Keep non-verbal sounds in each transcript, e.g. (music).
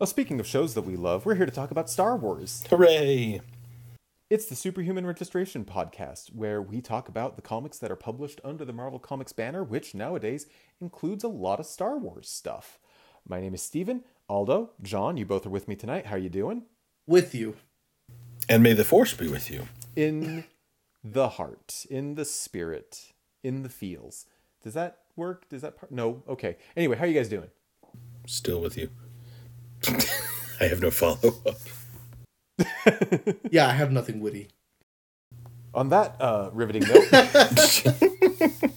Well, speaking of shows that we love, we're here to talk about Star Wars. Hooray! It's the Superhuman Registration podcast, where we talk about the comics that are published under the Marvel Comics banner, which nowadays includes a lot of Star Wars stuff. My name is Steven. Aldo, John, you both are with me tonight. How are you doing? With you. And may the force be with you. In the heart, in the spirit, in the feels. Does that work? Does that part? No. Okay. Anyway, how are you guys doing? Still with you. (laughs) I have no follow up. (laughs) Yeah, I have nothing witty. On that uh, riveting note, (laughs)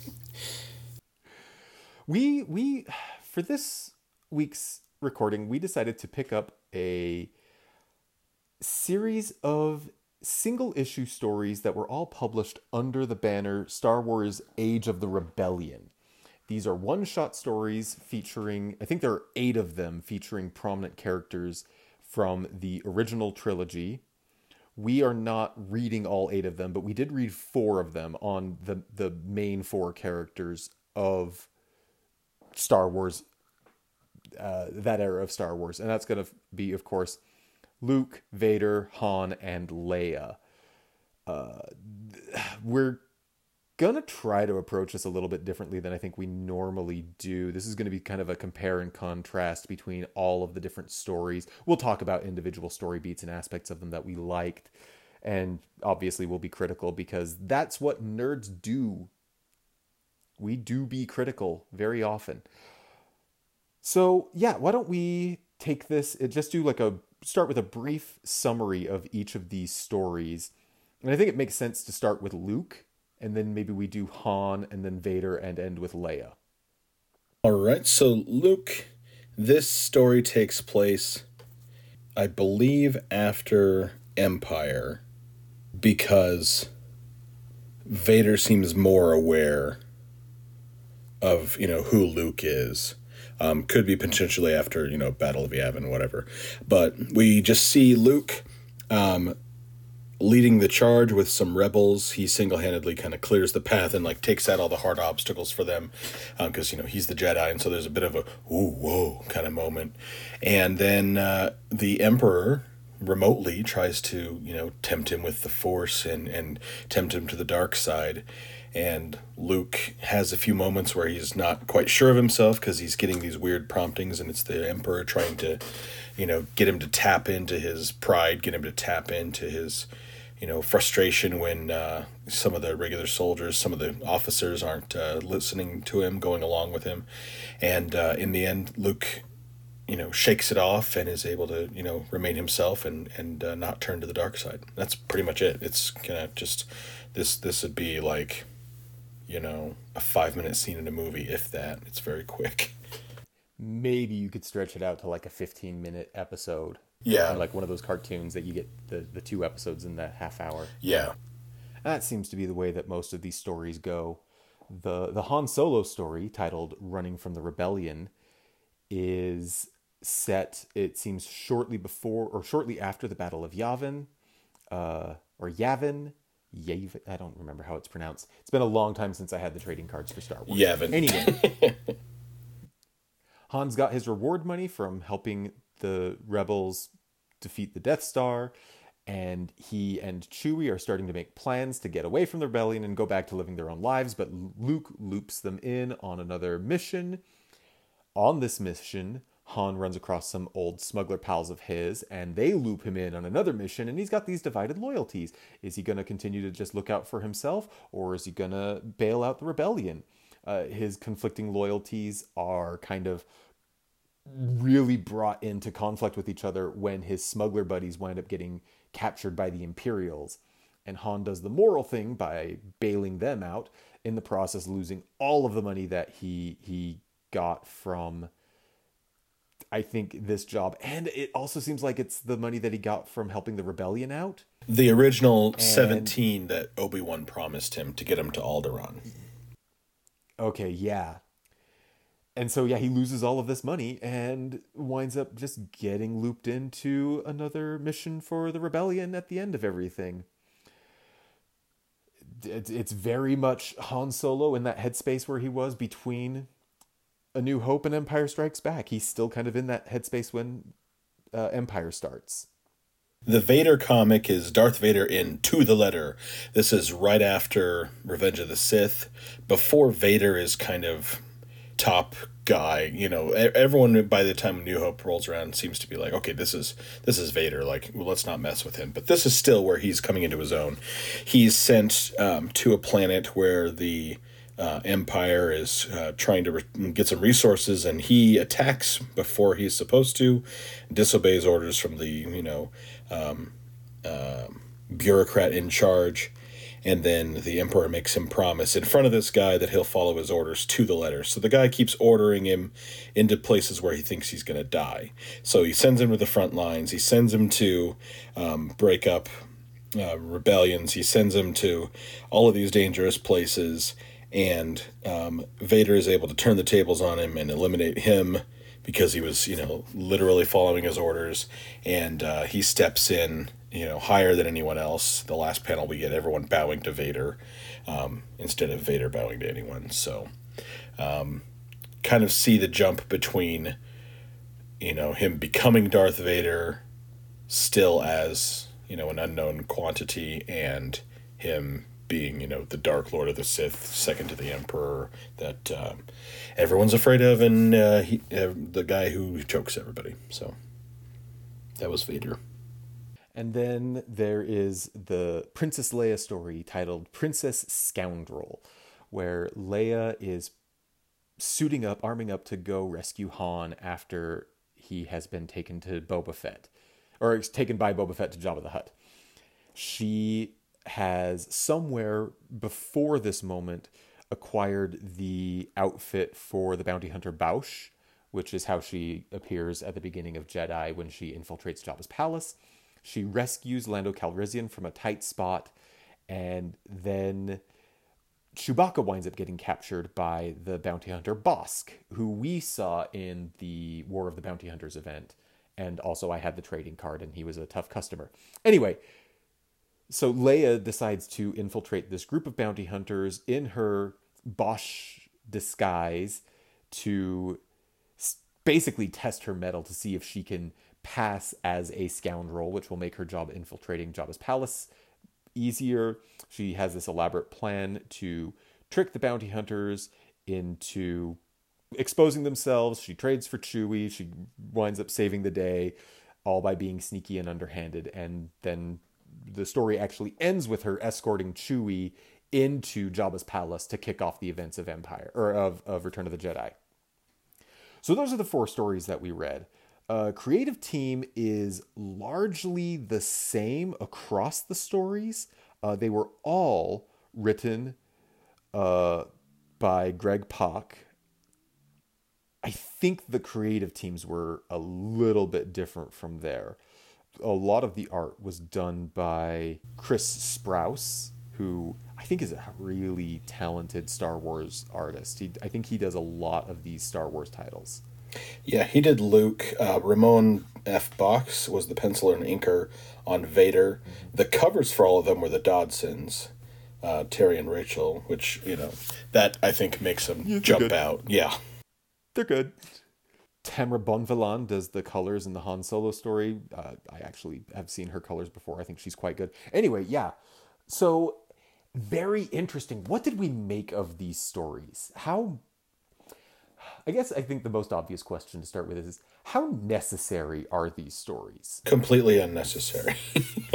we we for this week's recording, we decided to pick up a series of single issue stories that were all published under the banner Star Wars Age of the Rebellion. These are one shot stories featuring, I think there are eight of them featuring prominent characters from the original trilogy. We are not reading all eight of them, but we did read four of them on the, the main four characters of Star Wars, uh, that era of Star Wars. And that's going to be, of course, Luke, Vader, Han, and Leia. Uh, (sighs) we're gonna try to approach this a little bit differently than I think we normally do. This is to be kind of a compare and contrast between all of the different stories. We'll talk about individual story beats and aspects of them that we liked, and obviously we'll be critical because that's what nerds do. We do be critical very often. So, yeah, why don't we take this uh, just do like a start with a brief summary of each of these stories. And I think it makes sense to start with Luke and then maybe we do Han and then Vader and end with Leia. All right, so Luke, this story takes place, I believe, after Empire, because Vader seems more aware of you know who Luke is. Um, could be potentially after you know Battle of Yavin, whatever. But we just see Luke um, leading the charge with some rebels. He single handedly kind of clears the path and like takes out all the hard obstacles for them because um, you know he's the Jedi, and so there's a bit of a ooh whoa kind of moment. And then uh, the Emperor remotely tries to you know tempt him with the Force and and tempt him to the dark side. And Luke has a few moments where he's not quite sure of himself because he's getting these weird promptings, and it's the Emperor trying to, you know, get him to tap into his pride, get him to tap into his, you know, frustration when uh, some of the regular soldiers, some of the officers aren't uh, listening to him, going along with him. And uh, in the end, Luke, you know, shakes it off and is able to, you know, remain himself and and uh, not turn to the dark side. That's pretty much it. It's kind of just this. This would be like, you know, a five minute scene in a movie, if that. It's very quick. Maybe you could stretch it out to like a fifteen minute episode. Yeah. Like one of those cartoons that you get the, the two episodes in that half hour. Yeah. That seems to be the way that most of these stories go. The the Han Solo story, titled Running from the Rebellion, is set, it seems, shortly before or shortly after the Battle of Yavin, uh, or Yavin. Yavin. I don't remember how it's pronounced. It's been a long time since I had the trading cards for Star Wars. Yavin. Anyway, (laughs) Han's got his reward money from helping the rebels defeat the Death Star, and he and Chewie are starting to make plans to get away from the rebellion and go back to living their own lives. But Luke loops them in on another mission. On this mission, Han runs across some old smuggler pals of his, and they loop him in on another mission, and he's got these divided loyalties. Is he going to continue to just look out for himself, or is he going to bail out the rebellion? Uh, his conflicting loyalties are kind of really brought into conflict with each other when his smuggler buddies wind up getting captured by the Imperials. And Han does the moral thing by bailing them out, in the process losing all of the money that he he got from I think this job. And it also seems like it's the money that he got from helping the rebellion out. The original and... 17 that Obi-Wan promised him to get him to Alderaan. Okay, yeah and so yeah he loses all of this money and winds up just getting looped into another mission for the rebellion at the end of everything it's very much Han Solo in that headspace where he was between A New Hope and Empire Strikes Back. He's still kind of in that headspace when uh, Empire starts. The Vader comic is Darth Vader in To the Letter. This is right after Revenge of the Sith, before Vader is kind of top guy. You know, everyone by the time New Hope rolls around seems to be like, okay, this is this is Vader. Like, well, let's not mess with him. But this is still where he's coming into his own. He's sent um, to a planet where the uh, Empire is uh, trying to re- get some resources, and he attacks before he's supposed to, disobeys orders from the you know um, uh, bureaucrat in charge, and then the Emperor makes him promise in front of this guy that he'll follow his orders to the letter. So the guy keeps ordering him into places where he thinks he's going to die. So he sends him to the front lines. He sends him to um, break up uh, rebellions. He sends him to all of these dangerous places and um, Vader is able to turn the tables on him and eliminate him because he was, you know, literally following his orders, and uh, he steps in, you know, higher than anyone else. The last panel we get everyone bowing to Vader um, instead of Vader bowing to anyone. So, um, kind of see the jump between, you know, him becoming Darth Vader, still as you know an unknown quantity, and him being, you know, the Dark Lord of the Sith, second to the Emperor, that uh, everyone's afraid of, and uh, he, uh, the guy who chokes everybody. So that was Vader. And then there is the Princess Leia story titled Princess Scoundrel, where Leia is suiting up, arming up to go rescue Han after he has been taken to Boba Fett, or taken by Boba Fett to Jabba the Hutt. She has somewhere before this moment acquired the outfit for the bounty hunter Boushh, which is how she appears at the beginning of Jedi when she infiltrates Jabba's palace. She rescues Lando Calrissian from a tight spot, and then Chewbacca winds up getting captured by the bounty hunter Bossk, who we saw in the War of the Bounty Hunters event. And also, I had the trading card, and he was a tough customer. Anyway, so Leia decides to infiltrate this group of bounty hunters in her Boushh disguise to basically test her mettle to see if she can pass as a scoundrel, which will make her job infiltrating Jabba's palace easier. She has this elaborate plan to trick the bounty hunters into exposing themselves. She trades for Chewie. She winds up saving the day, all by being sneaky and underhanded, and then the story actually ends with her escorting Chewie into Jabba's palace to kick off the events of Empire or of, of Return of the Jedi. So those are the four stories that we read. Uh, creative team is largely the same across the stories. Uh, they were all written uh, by Greg Pak. I think the creative teams were a little bit different from there a lot of the art was done by Chris Sprouse, who I think is a really talented Star Wars artist. He, I think he does a lot of these Star Wars titles. Yeah, he did Luke. Uh, Ramon F. Bachs was the penciler and inker on Vader. The covers for all of them were the Dodsons, uh, Terry and Rachel, which, you know, that I think makes them yeah, jump good. out. Yeah. They're good. Tamra Bonvillain does the colors in the Han Solo story. Uh, I actually have seen her colors before. I think she's quite good. Anyway, yeah. So very interesting. What did we make of these stories? How I guess I think the most obvious question to start with is how necessary are these stories? Completely unnecessary. (laughs)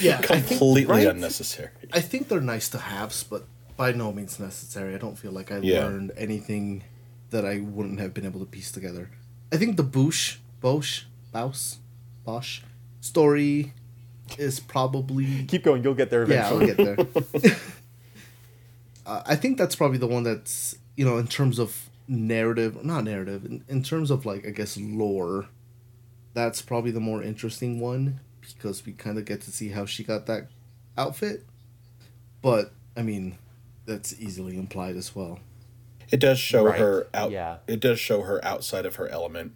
yeah, completely think, right? unnecessary. I think they're nice to haves, but by no means necessary. I don't feel like I yeah. learned anything that I wouldn't have been able to piece together. I think the Boushh, Bosch, Baus, Bosch story is probably. Keep going, you'll get there eventually. Yeah, I'll get there. (laughs) (laughs) uh, I think that's probably the one that's, you know, in terms of narrative, not narrative, in, in terms of like, I guess, lore, that's probably the more interesting one because we kind of get to see how she got that outfit. But, I mean, that's easily implied as well. It does show right. her out. Yeah. It does show her outside of her element,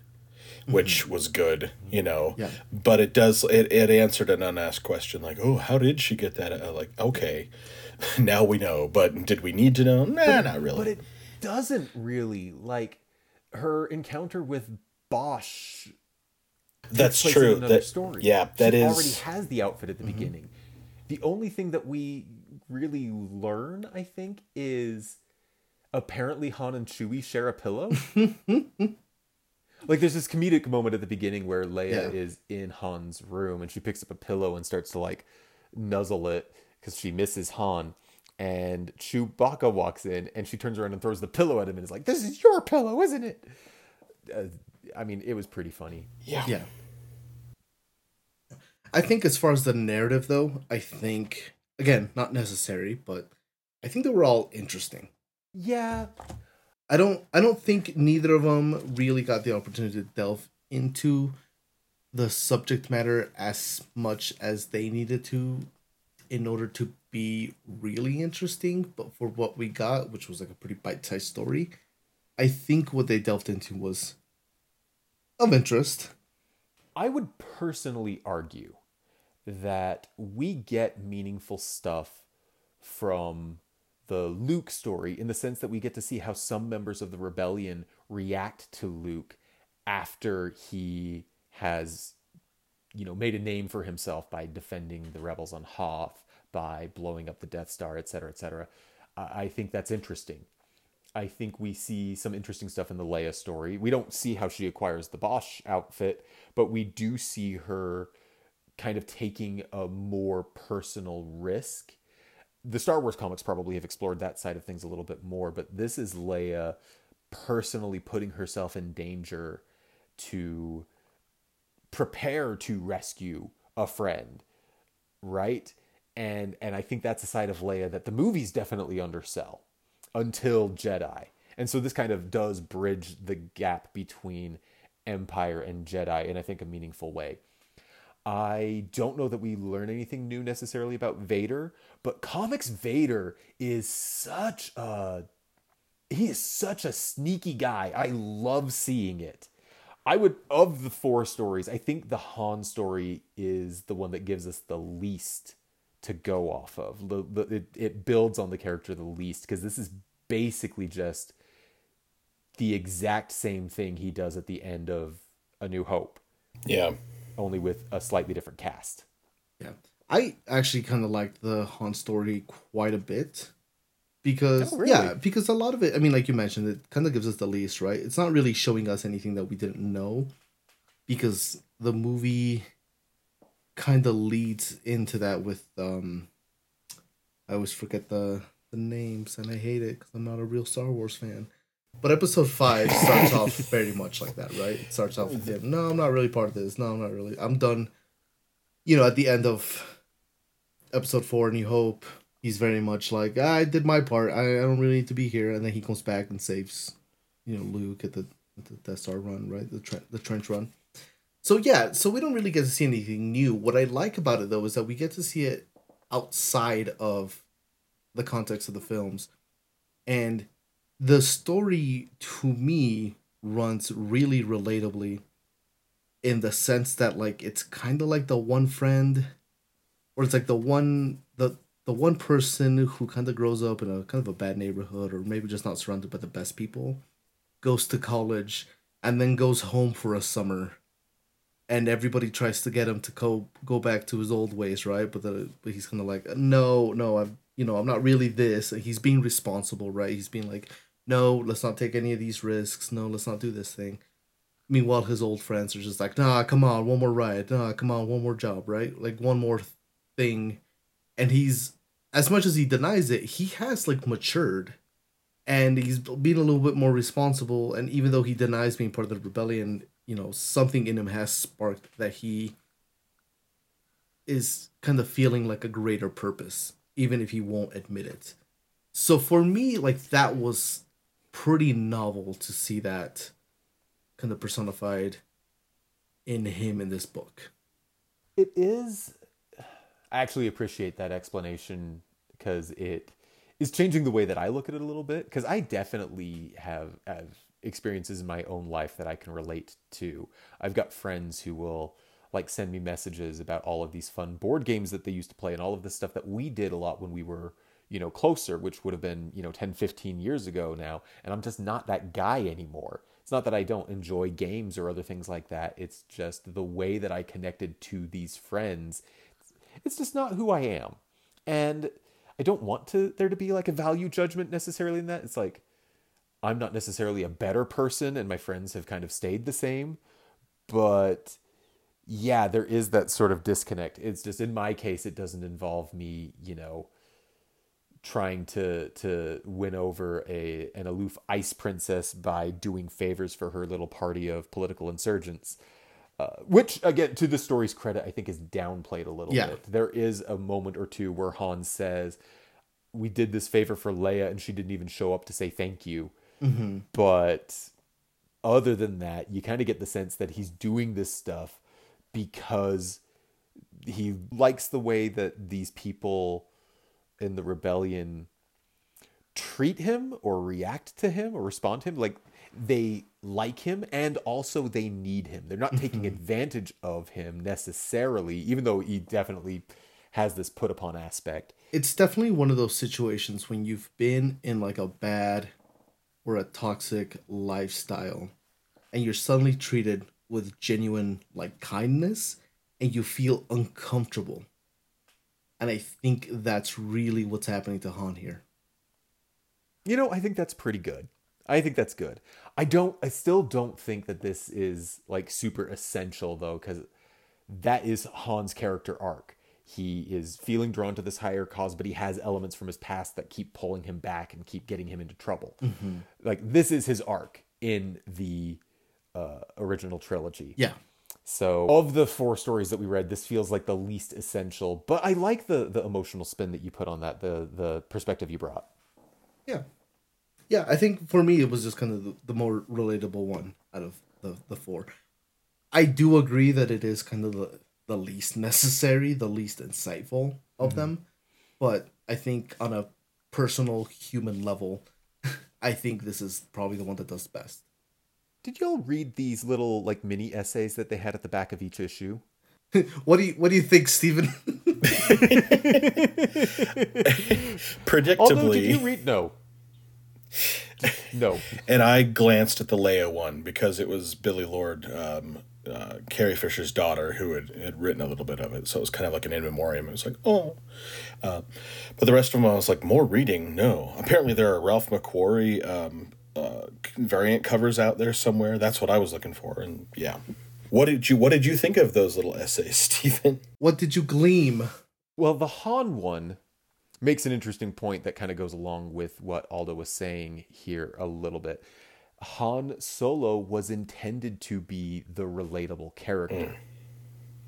which mm-hmm. was good, you know. Yeah. But it does. It, it answered an unasked question, like, "Oh, how did she get that?" Uh, like, okay, (laughs) now we know. But did we need to know? Nah, but, not really. But it doesn't really like her encounter with Boushh That's true. Another That- story. yeah, that she is- already has the outfit at the mm-hmm. beginning. The only thing that we really learn, I think, is apparently Han and Chewie share a pillow. (laughs) like there's this comedic moment at the beginning where Leia Yeah. is in Han's room and she picks up a pillow and starts to like nuzzle it because she misses Han. And Chewbacca walks in and she turns around and throws the pillow at him and is like, "This is your pillow, isn't it?" Uh, I mean, it was pretty funny. Yeah. Yeah. I think as far as the narrative though, I think again, not necessary, but I think they were all interesting. Yeah, I don't I don't think neither of them really got the opportunity to delve into the subject matter as much as they needed to in order to be really interesting, but for what we got, which was like a pretty bite-sized story, I think what they delved into was of interest. I would personally argue that we get meaningful stuff from the Luke story in the sense that we get to see how some members of the rebellion react to Luke after he has you know made a name for himself by defending the rebels on Hoth by blowing up the Death Star et cetera et cetera I I think that's interesting I think we see some interesting stuff in the Leia story. We don't see how she acquires the Bosch outfit, but we do see her kind of taking a more personal risk. The Star Wars comics probably have explored that side of things a little bit more, but this is Leia personally putting herself in danger to prepare to rescue a friend, right? And and I think that's a side of Leia that the movies definitely undersell until Jedi. And so this kind of does bridge the gap between Empire and Jedi in I think a meaningful way. I don't know that we learn anything new necessarily about Vader, but comics Vader is such a he is such a sneaky guy. I love seeing it. I would of the four stories, I think the Han story is the one that gives us the least to go off of. The, the, it, it builds on the character the least because this is basically just the exact same thing he does at the end of A New Hope, Yeah. only with a slightly different cast. Yeah. I actually kind of liked the Han story quite a bit because Oh, really? yeah, because a lot of it, I mean like you mentioned, it kind of gives us the least, right? It's not really showing us anything that we didn't know because the movie kind of leads into that with um I always forget the the names and I hate it cuz I'm not a real Star Wars fan. But episode 5 starts off (laughs) very much like that, right? It starts off with him, no, I'm not really part of this. No, I'm not really. I'm done you know, at the end of episode four, New Hope, he's very much like, ah, I did my part. I, I don't really need to be here. And then he comes back and saves, you know, Luke at the, at the Death Star run, right? The, tre- the trench run. So, yeah, so we don't really get to see anything new. What I like about it, though, is that we get to see it outside of the context of the films. And the story, to me, runs really relatably in the sense that like it's kind of like the one friend or it's like the one the the one person who kind of grows up in a kind of a bad neighborhood or maybe just not surrounded by the best people goes to college and then goes home for a summer and everybody tries to get him to go go back to his old ways right but the but he's kind of like no no i'm you know i'm not really this and he's being responsible right he's being like no let's not take any of these risks no let's not do this thing Meanwhile, his old friends are just like, nah, come on, one more ride. Nah, come on, one more job, right? Like one more thing. And he's, as much as he denies it, he has like matured and he's being a little bit more responsible. And even though he denies being part of the rebellion, you know, something in him has sparked that he is kind of feeling like a greater purpose, even if he won't admit it. So for me, like that was pretty novel to see that kind of personified in him in this book. It is. I actually appreciate that explanation because it is changing the way that I look at it a little bit. Because I definitely have have experiences in my own life that I can relate to. I've got friends who will like send me messages about all of these fun board games that they used to play and all of the stuff that we did a lot when we were you know closer which would have been you know 10 15 years ago now and i'm just not that guy anymore It's not that I don't enjoy games or other things like that. It's just the way that I connected to these friends. It's just not who I am. And I don't want to there to be like a value judgment necessarily in that. It's like I'm not necessarily a better person and my friends have kind of stayed the same, but yeah, there is that sort of disconnect. It's just in my case it doesn't involve me, you know, trying to to win over a an aloof ice princess by doing favors for her little party of political insurgents. Uh, which again to the story's credit i think is downplayed a little Yeah. bit. There is a moment or two where han says we did this favor for leia and she didn't even show up to say thank you. But other than that you kind of get the sense that he's doing this stuff because he likes the way that these people in the rebellion treat him or react to him or respond to him. Like they like him and also they need him. They're not mm-hmm. taking advantage of him necessarily even though he definitely has this put upon aspect. It's definitely one of those situations when you've been in like a bad or a toxic lifestyle and you're suddenly treated with genuine like kindness and you feel uncomfortable. And i think that's really what's happening to han here. You know, I think that's pretty good. I think that's good. I don't I still don't think that this is like super essential though cuz that is Han's character arc. He is feeling drawn to this higher cause but he has elements from his past that keep pulling him back and keep getting him into trouble. Like this is his arc in the uh, original trilogy. yeah So of the four stories that we read, this feels like the least essential. But I like the the emotional spin that you put on that, the the perspective you brought. yeah yeah i think for me it was just kind of the, the more relatable one out of the, the four i do agree that it is kind of the, the least (laughs) necessary the least insightful of mm-hmm. them but i think on a personal human level (laughs) i think this is probably the one that does best Did y'all read these little like mini essays that they had at the back of each issue? (laughs) what do you what do you think Stephen? Predictably, Although, did you read? No. No. and I glanced at the Leia one because it was Billie Lourd, um, uh, Carrie Fisher's daughter, who had, had written a little bit of it. So it was kind of like an in memoriam. It was like, oh. Uh, but the rest of them, I was like, more reading? No. Apparently, there are Ralph McQuarrie um, uh, variant covers out there somewhere. That's what I was looking for. And yeah. What did you What did you think of those little essays, (laughs) Stephen? What did you gleam? Well, the Han one makes an interesting point that kind of goes along with what Aldo was saying here a little bit. Han Solo was intended to be the relatable character mm.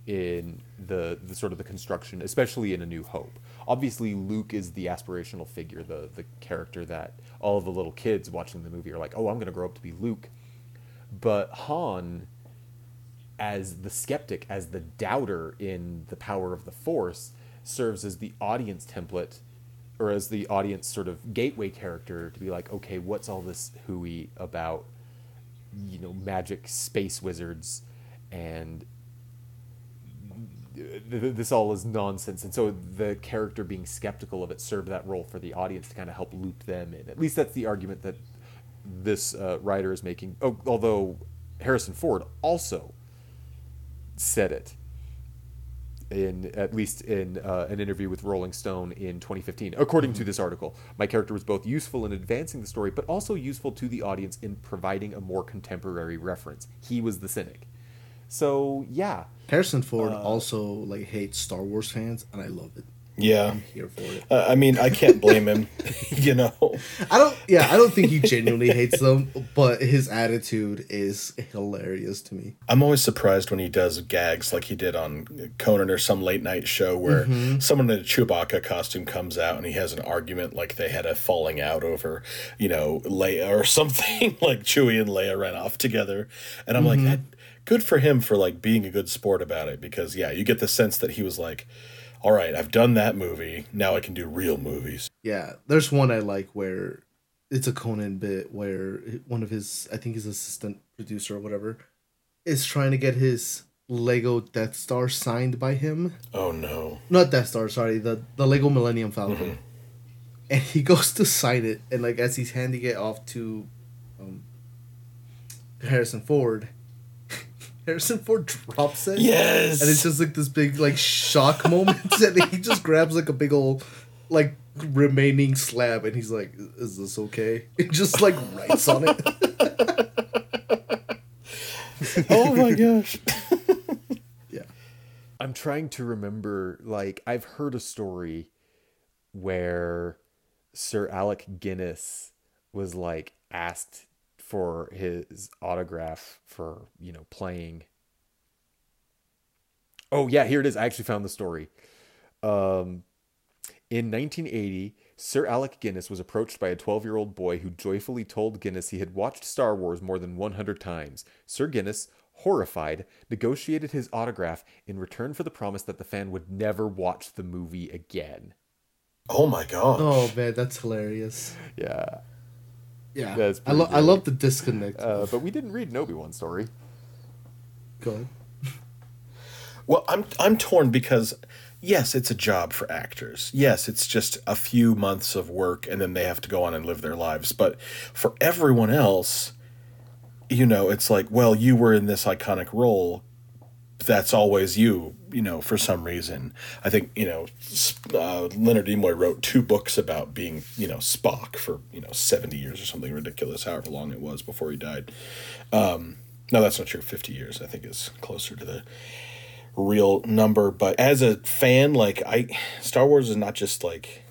in the, the sort of the construction, especially in A New Hope. Obviously, Luke is the aspirational figure, the the character that all of the little kids watching the movie are like, "Oh, I'm going to grow up to be Luke." But Han as the skeptic, as the doubter in the power of the Force, serves as the audience template or as the audience sort of gateway character to be like, okay, what's all this hooey about, you know, magic space wizards and th- th- this all is nonsense. And so the character being skeptical of it served that role for the audience to kind of help loop them in. At least that's the argument that this uh, writer is making. Oh, although Harrison Ford also said it in at least in uh, an interview with Rolling Stone in 2015. According to this article, my character was both useful in advancing the story, but also useful to the audience in providing a more contemporary reference. He was the cynic. So yeah, Harrison Ford also like hates Star Wars fans, and I love it. Yeah. Here for it. Uh, I mean, I can't blame him. (laughs) you know, I don't. Yeah, I don't think he genuinely hates them, but his attitude is hilarious to me. I'm always surprised when he does gags like he did on Conan or some late night show where someone in a Chewbacca costume comes out and he has an argument like they had a falling out over, you know, Leia or (laughs) something like Chewie and Leia ran off together. And I'm like, good for him for like being a good sport about it because, yeah, you get the sense that he was like, all right, I've done that movie. Now I can do real movies. Yeah, there's one I like where it's a Conan bit where one of his, I think his assistant producer or whatever, is trying to get his Lego Death Star signed by him. Oh, no. Not Death Star, sorry, the the Lego Millennium Falcon. And he (laughs) goes to sign it, and like as he's handing it off to, um, Harrison Ford, Harrison Ford drops it. Yes. And it's just like this big like shock moment, (laughs) and he just grabs like a big old like remaining slab, and he's like, "Is this okay?" (laughs) It just like writes on it. (laughs) oh my gosh. yeah. I'm trying to remember, like, I've heard a story where Sir Alec Guinness was like asked for his autograph for, you know, playing. Oh, yeah, here it is. I actually found the story. Um, in 1980, Sir Alec Guinness was approached by a 12 year old boy who joyfully told Guinness he had watched Star Wars more than 100 times. Sir Guinness, horrified, negotiated his autograph in return for the promise that the fan would never watch the movie again. Oh my gosh. Oh man, that's hilarious. Yeah. Yeah, That's I love I love the disconnect. Uh, but we didn't read an Obi Wan story. Go ahead. Well, I'm I'm torn because yes, it's a job for actors. Yes, it's just a few months of work and then they have to go on and live their lives. But for everyone else, you know, it's like, well, you were in this iconic role. That's always you, you know, for some reason. I think, you know, uh, Leonard Nimoy wrote two books about being, you know, Spock for, you know, 70 years or something ridiculous, however long it was before he died. Um, no, that's not true. 50 years, I think, is closer to the real number. But as a fan, like I, Star Wars is not just like,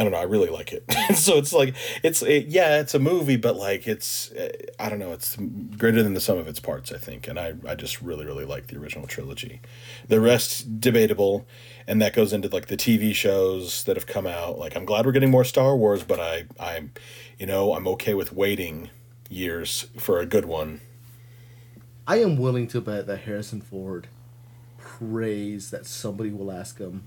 I don't know. I really like it. (laughs) so it's like it's it, yeah, it's a movie, but like it's I don't know. It's greater than the sum of its parts. I think, and I I just really really like the original trilogy. The rest debatable, and that goes into like the TV shows that have come out. Like I'm glad we're getting more Star Wars, but I I'm, you know, I'm okay with waiting years for a good one. I am willing to bet that Harrison Ford prays that somebody will ask him,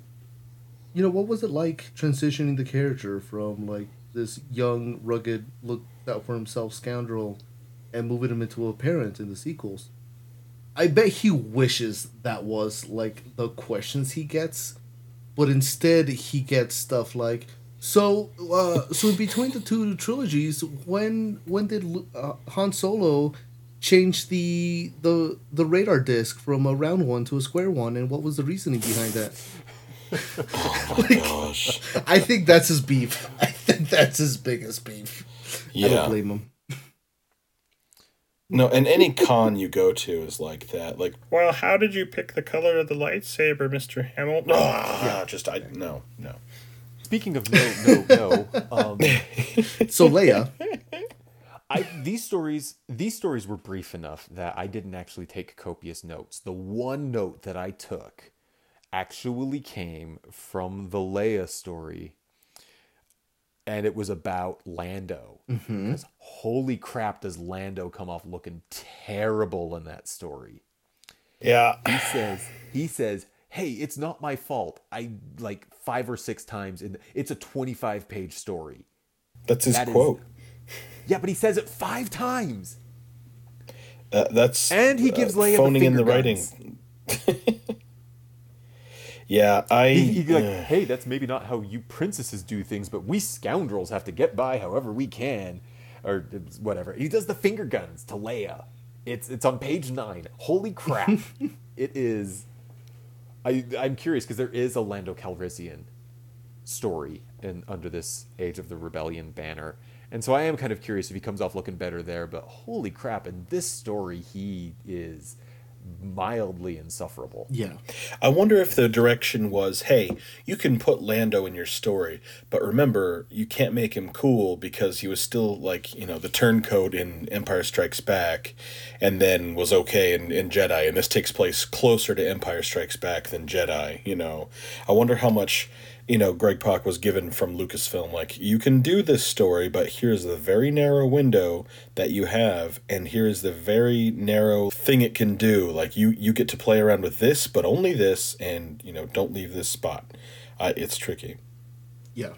you know, what was it like transitioning the character from like this young, rugged, looked out for himself scoundrel and moving him into a parent in the sequels? I bet he wishes that was like the questions he gets, but instead he gets stuff like, so, uh, so between the two trilogies, when when did uh, Han Solo change the the the radar disc from a round one to a square one, and what was the reasoning behind that? (laughs) oh my gosh! I think that's his beef. (laughs) I think that's his biggest beef. Yeah. I don't blame him. No, and any con you go to is like that. Like, well, how did you pick the color of the lightsaber, Mister Hamill? Oh, yeah, just I no no. Speaking of no, no, no. (laughs) Um, so Leia, I these stories these stories were brief enough that I didn't actually take copious notes. The one note that I took actually came from the Leia story, and it was about Lando. Because holy crap, does Lando come off looking terrible in that story? Yeah, He says he says, "Hey, it's not my fault. I like five or six times in. The, it's a twenty-five page story. that's his That is- quote. Yeah, but he says it five times." Uh, that's And he gives uh, Leia the phoning in finger the writing. (laughs) Yeah, I. He, he'd be like, hey, that's maybe not how you princesses do things, but we scoundrels have to get by however we can, or whatever. He does the finger guns to Leia. It's it's on page nine. Holy crap! (laughs) it is. I I'm curious because there is a Lando Calrissian story in under this Age of the Rebellion banner, and so I am kind of curious if he comes off looking better there. But holy crap! In this story, he is mildly insufferable. yeah, I wonder if the direction was, hey, you can put Lando in your story, but remember, you can't make him cool because he was still like, you know, the turncoat in Empire Strikes Back and then was okay in, in Jedi. And this takes place closer to Empire Strikes Back than Jedi, you know. I wonder how much, you know, Greg Pak was given from Lucasfilm. Like, you can do this story, but here's the very narrow window that you have, and here's the very narrow thing it can do. Like, you, you get to play around with this, but only this, and, you know, don't leave this spot. Uh, it's tricky. yeah,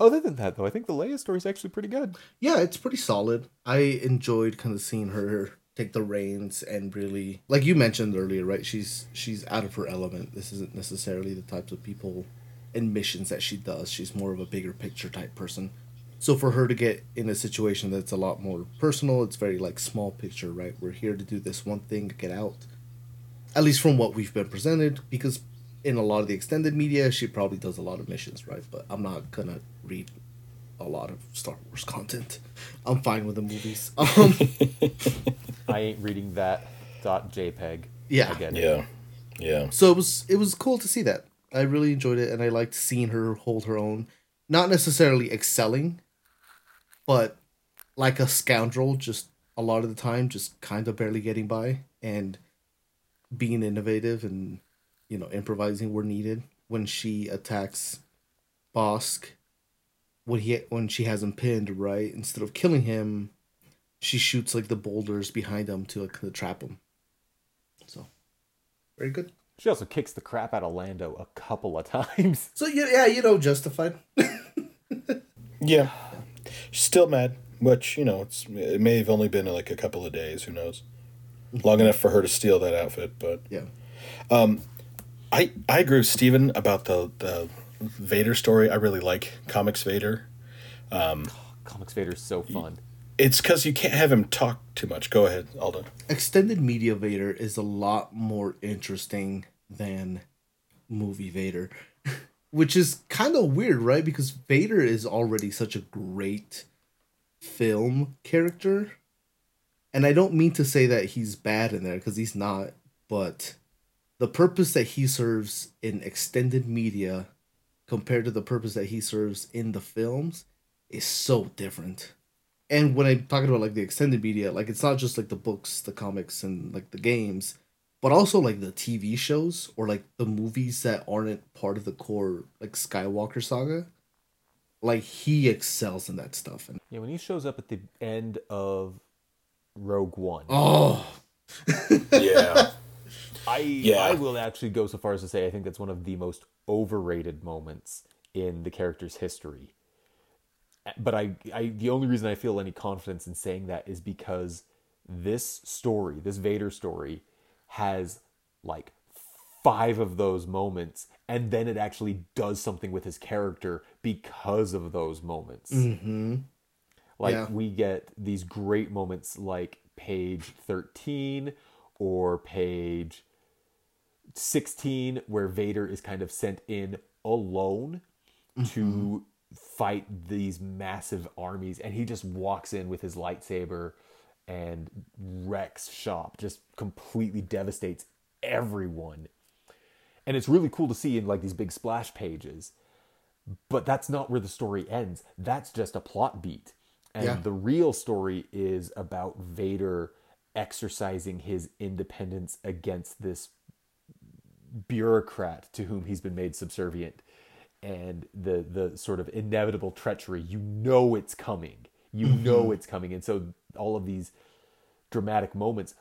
Other than that, though, I think the Leia story is actually pretty good. yeah. It's pretty solid. I enjoyed kind of seeing her take the reins and really, like you mentioned earlier, right? She's she's out of her element. This isn't necessarily the types of people and missions that she does. She's more of a bigger picture type person. So for her to get in a situation that's a lot more personal, it's very like small picture, right? We're here to do this one thing, get out. At least from what we've been presented, because in a lot of the extended media, she probably does a lot of missions, right? But I'm not gonna read a lot of Star Wars content. I'm fine with the movies. Um, (laughs) I ain't reading that dot JPEG. Yeah. I get it. Yeah. Yeah. so it was it was cool to see that. I really enjoyed it, and I liked seeing her hold her own. Not necessarily excelling, but like a scoundrel, just a lot of the time, just kind of barely getting by and being innovative and you know improvising where needed. When she attacks Bossk, when he when she has him pinned, right? Instead of killing him, she shoots like the boulders behind them to like trap them. So, very good. She also kicks the crap out of Lando a couple of (laughs) times. So yeah, yeah, you know, justified. (laughs) Yeah. She's still mad, which, you know, it's it may have only been like a couple of days, who knows. Long enough for her to steal that outfit, but yeah. Um, I I agree with Steven about the the Vader story. I really like comics Vader. Comics Vader is so fun. It's cuz you can't have him talk too much. Go ahead, Aldo. Extended media Vader is a lot more interesting than movie Vader, (laughs) which is kind of weird, right? Because Vader is already such a great film character. And I don't mean to say that he's bad in there because he's not, but the purpose that he serves in extended media compared to the purpose that he serves in the films is so different. And when I'm talking about like the extended media, like it's not just like the books, the comics, and like the games, but also like the TV shows or like the movies that aren't part of the core like Skywalker saga. Like he excels in that stuff. And Yeah, when he shows up at the end of Rogue One, oh, (laughs) Yeah. I Yeah. I will actually go so far as to say I think that's one of the most overrated moments in the character's history. But I, I the only reason I feel any confidence in saying that is because this story, this Vader story, has like five of those moments, and then it actually does something with his character because of those moments. mm-hmm. Like Yeah. we get these great moments like page 13 or page 16 where Vader is kind of sent in alone to fight these massive armies and he just walks in with his lightsaber and wrecks shop just completely devastates everyone. And it's really cool to see in like these big splash pages but that's not where the story ends. That's just a plot beat. And Yeah. the real story is about vader exercising his independence against this bureaucrat to whom he's been made subservient and the the sort of inevitable treachery you know it's coming. You mm-hmm. know it's coming. And so all of these dramatic moments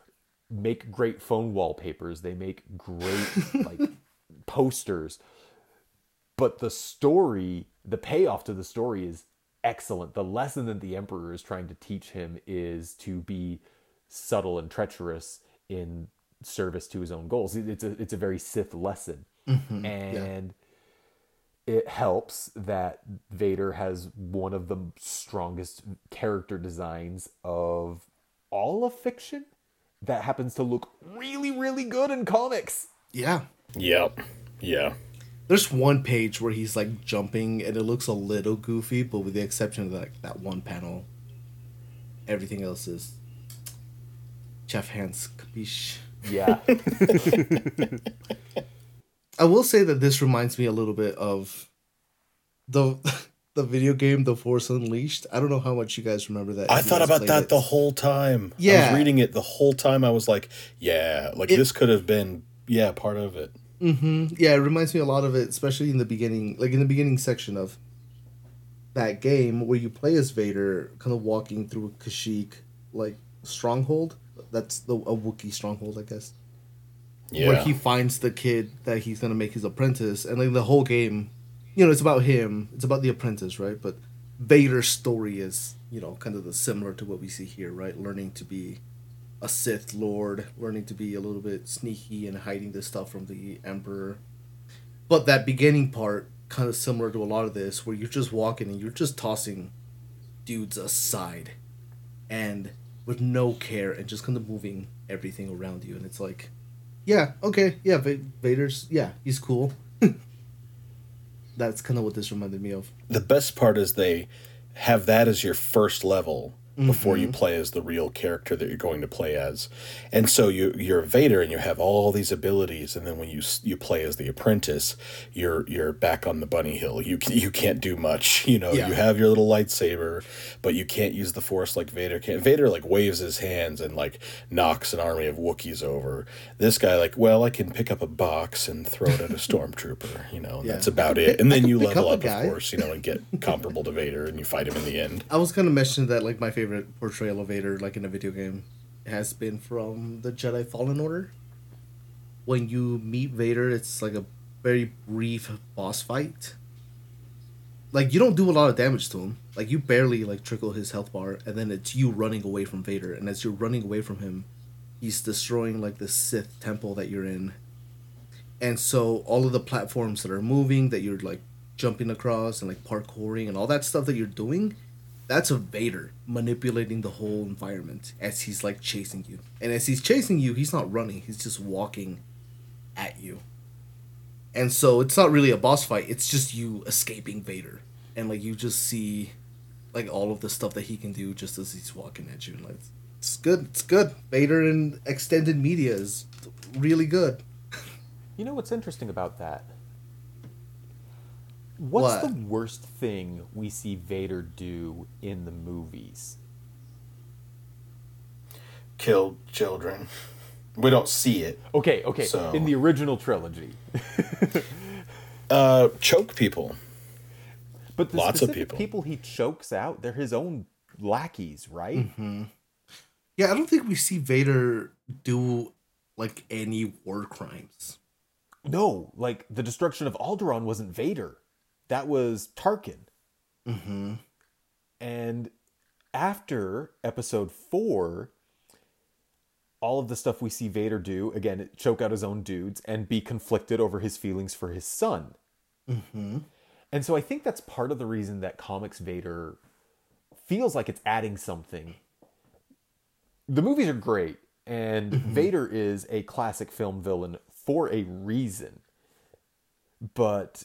make great phone wallpapers. They make great (laughs) like posters. But the story the payoff to the story is excellent. The lesson that the emperor is trying to teach him is to be subtle and treacherous in service to his own goals. It's a it's a very sith lesson. Mm-hmm. And it helps that Vader has one of the strongest character designs of all of fiction that happens to look really really good in comics yeah. Yep. Yeah. There's one page where he's like jumping and it looks a little goofy, but with the exception of like that one panel, everything else is Jeff Hans capiche. yeah (laughs) (laughs) I will say that this reminds me a little bit of the (laughs) the video game The Force Unleashed. I don't know how much you guys remember that. I thought about that it. the whole time. Yeah, I was reading it the whole time. I was like, yeah, like It- this could have been, yeah, part of it. Mm-hmm. Yeah, it reminds me a lot of it, especially in the beginning, like in the beginning section of that game where you play as Vader, kind of walking through a Kashyyyk like stronghold. That's the a Wookiee stronghold, I guess. Yeah. Where he finds the kid that he's gonna make his apprentice, and like the whole game, you know, it's about him. It's about the apprentice, right? But Vader's story is, you know, kind of the similar to what we see here, right? Learning to be a Sith Lord, learning to be a little bit sneaky and hiding this stuff from the Emperor. But that beginning part, kind of similar to a lot of this, where you're just walking and you're just tossing dudes aside and with no care and just kind of moving everything around you and it's like yeah okay yeah vader's yeah he's cool. (laughs) That's kind of what this reminded me of. The best part is they have that as your first level before you mm-hmm. play as the real character that you're going to play as. And so you you're Vader and you have all these abilities and then when you you play as the apprentice, you're you're back on the bunny hill. You you can't do much, (laughs) you know. Yeah. You have your little lightsaber, but you can't use the force like Vader can. Vader like waves his hands and like knocks an army of Wookiees over. This guy like, well, I can pick up a box and throw it at a (laughs) stormtrooper, you know. And Yeah. That's about it. And then you level up up, of course, you know, and get comparable to Vader and you fight him in the end. (laughs) I was gonna mention that like my favorite portrayal of Vader, like in a video game, has been from the Jedi Fallen Order. When you meet Vader, it's like a very brief boss fight. Like you don't do a lot of damage to him. Like you barely like trickle his health bar, and then it's you running away from Vader. And as you're running away from him, he's destroying like the Sith temple that you're in. And so all of the platforms that are moving, that you're like jumping across and like parkouring and all that stuff that you're doing, that's a Vader manipulating the whole environment as he's like chasing you. And as he's chasing you, he's not running, he's just walking at you. And so it's not really a boss fight, it's just you escaping Vader. And like you just see like all of the stuff that he can do just as he's walking at you. And like it's good, it's good. Vader in extended media is really good. You know what's interesting about that? What's What? the worst thing we see Vader do in the movies? Kill children. We don't see it. Okay, okay. So- In the original trilogy. (laughs) Uh, choke people. But the Lots of people. people he chokes out, they're his own lackeys, right? Yeah, I don't think we see Vader do like any war crimes. No, like the destruction of Alderaan wasn't Vader. That was Tarkin. Mm-hmm. And after episode four, all of the stuff we see Vader do, again, choke out his own dudes and be conflicted over his feelings for his son. Mm-hmm. And so I think that's part of the reason that comics Vader feels like it's adding something. The movies are great, and Vader is a classic film villain for a reason. But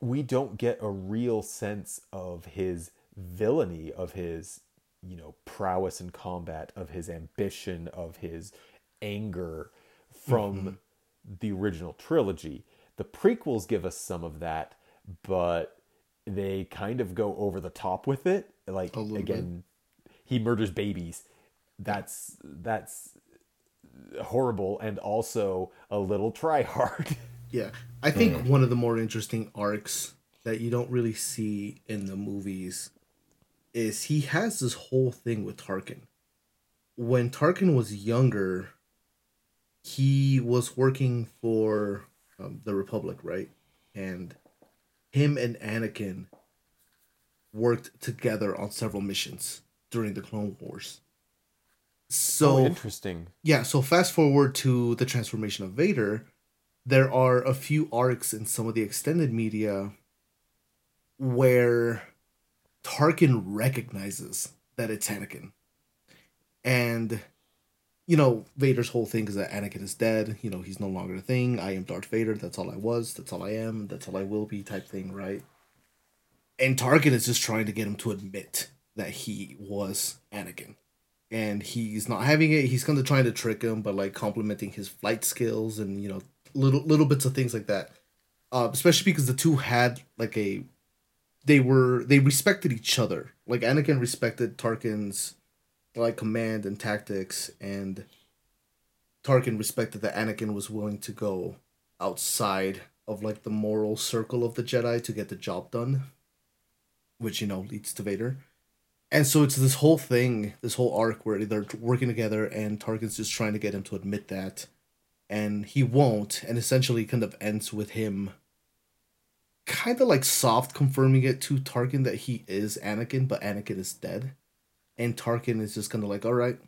we don't get a real sense of his villainy, of his, you know, prowess in combat, of his ambition, of his anger from the original trilogy. The prequels give us some of that, but they kind of go over the top with it. Like again, he murders babies. That's that's horrible and also a little try hard. (laughs) Yeah, I think one of the more interesting arcs that you don't really see in the movies is he has this whole thing with Tarkin. When Tarkin was younger, he was working for um, the Republic, right? And him and Anakin worked together on several missions during the Clone Wars. So oh, interesting. yeah, so fast forward to the transformation of Vader, there are a few arcs in some of the extended media where Tarkin recognizes that it's Anakin. And you know, Vader's whole thing is that Anakin is dead, you know, he's no longer a thing. I am Darth Vader, that's all I was, that's all I am, that's all I will be type thing, right? And Tarkin is just trying to get him to admit that he was Anakin and he's not having it. He's kind of trying to trick him, but like complimenting his flight skills and you know little little bits of things like that. Uh, especially because the two had like a, they were they respected each other. Like Anakin respected Tarkin's, like command and tactics, and Tarkin respected that Anakin was willing to go outside of like the moral circle of the Jedi to get the job done, which you know leads to Vader. And so it's this whole thing, this whole arc where they're working together, and Tarkin's just trying to get him to admit that, and he won't, and essentially kind of ends with him kind of like soft confirming it to Tarkin that he is Anakin, but Anakin is dead. And Tarkin is just kind of like, all right,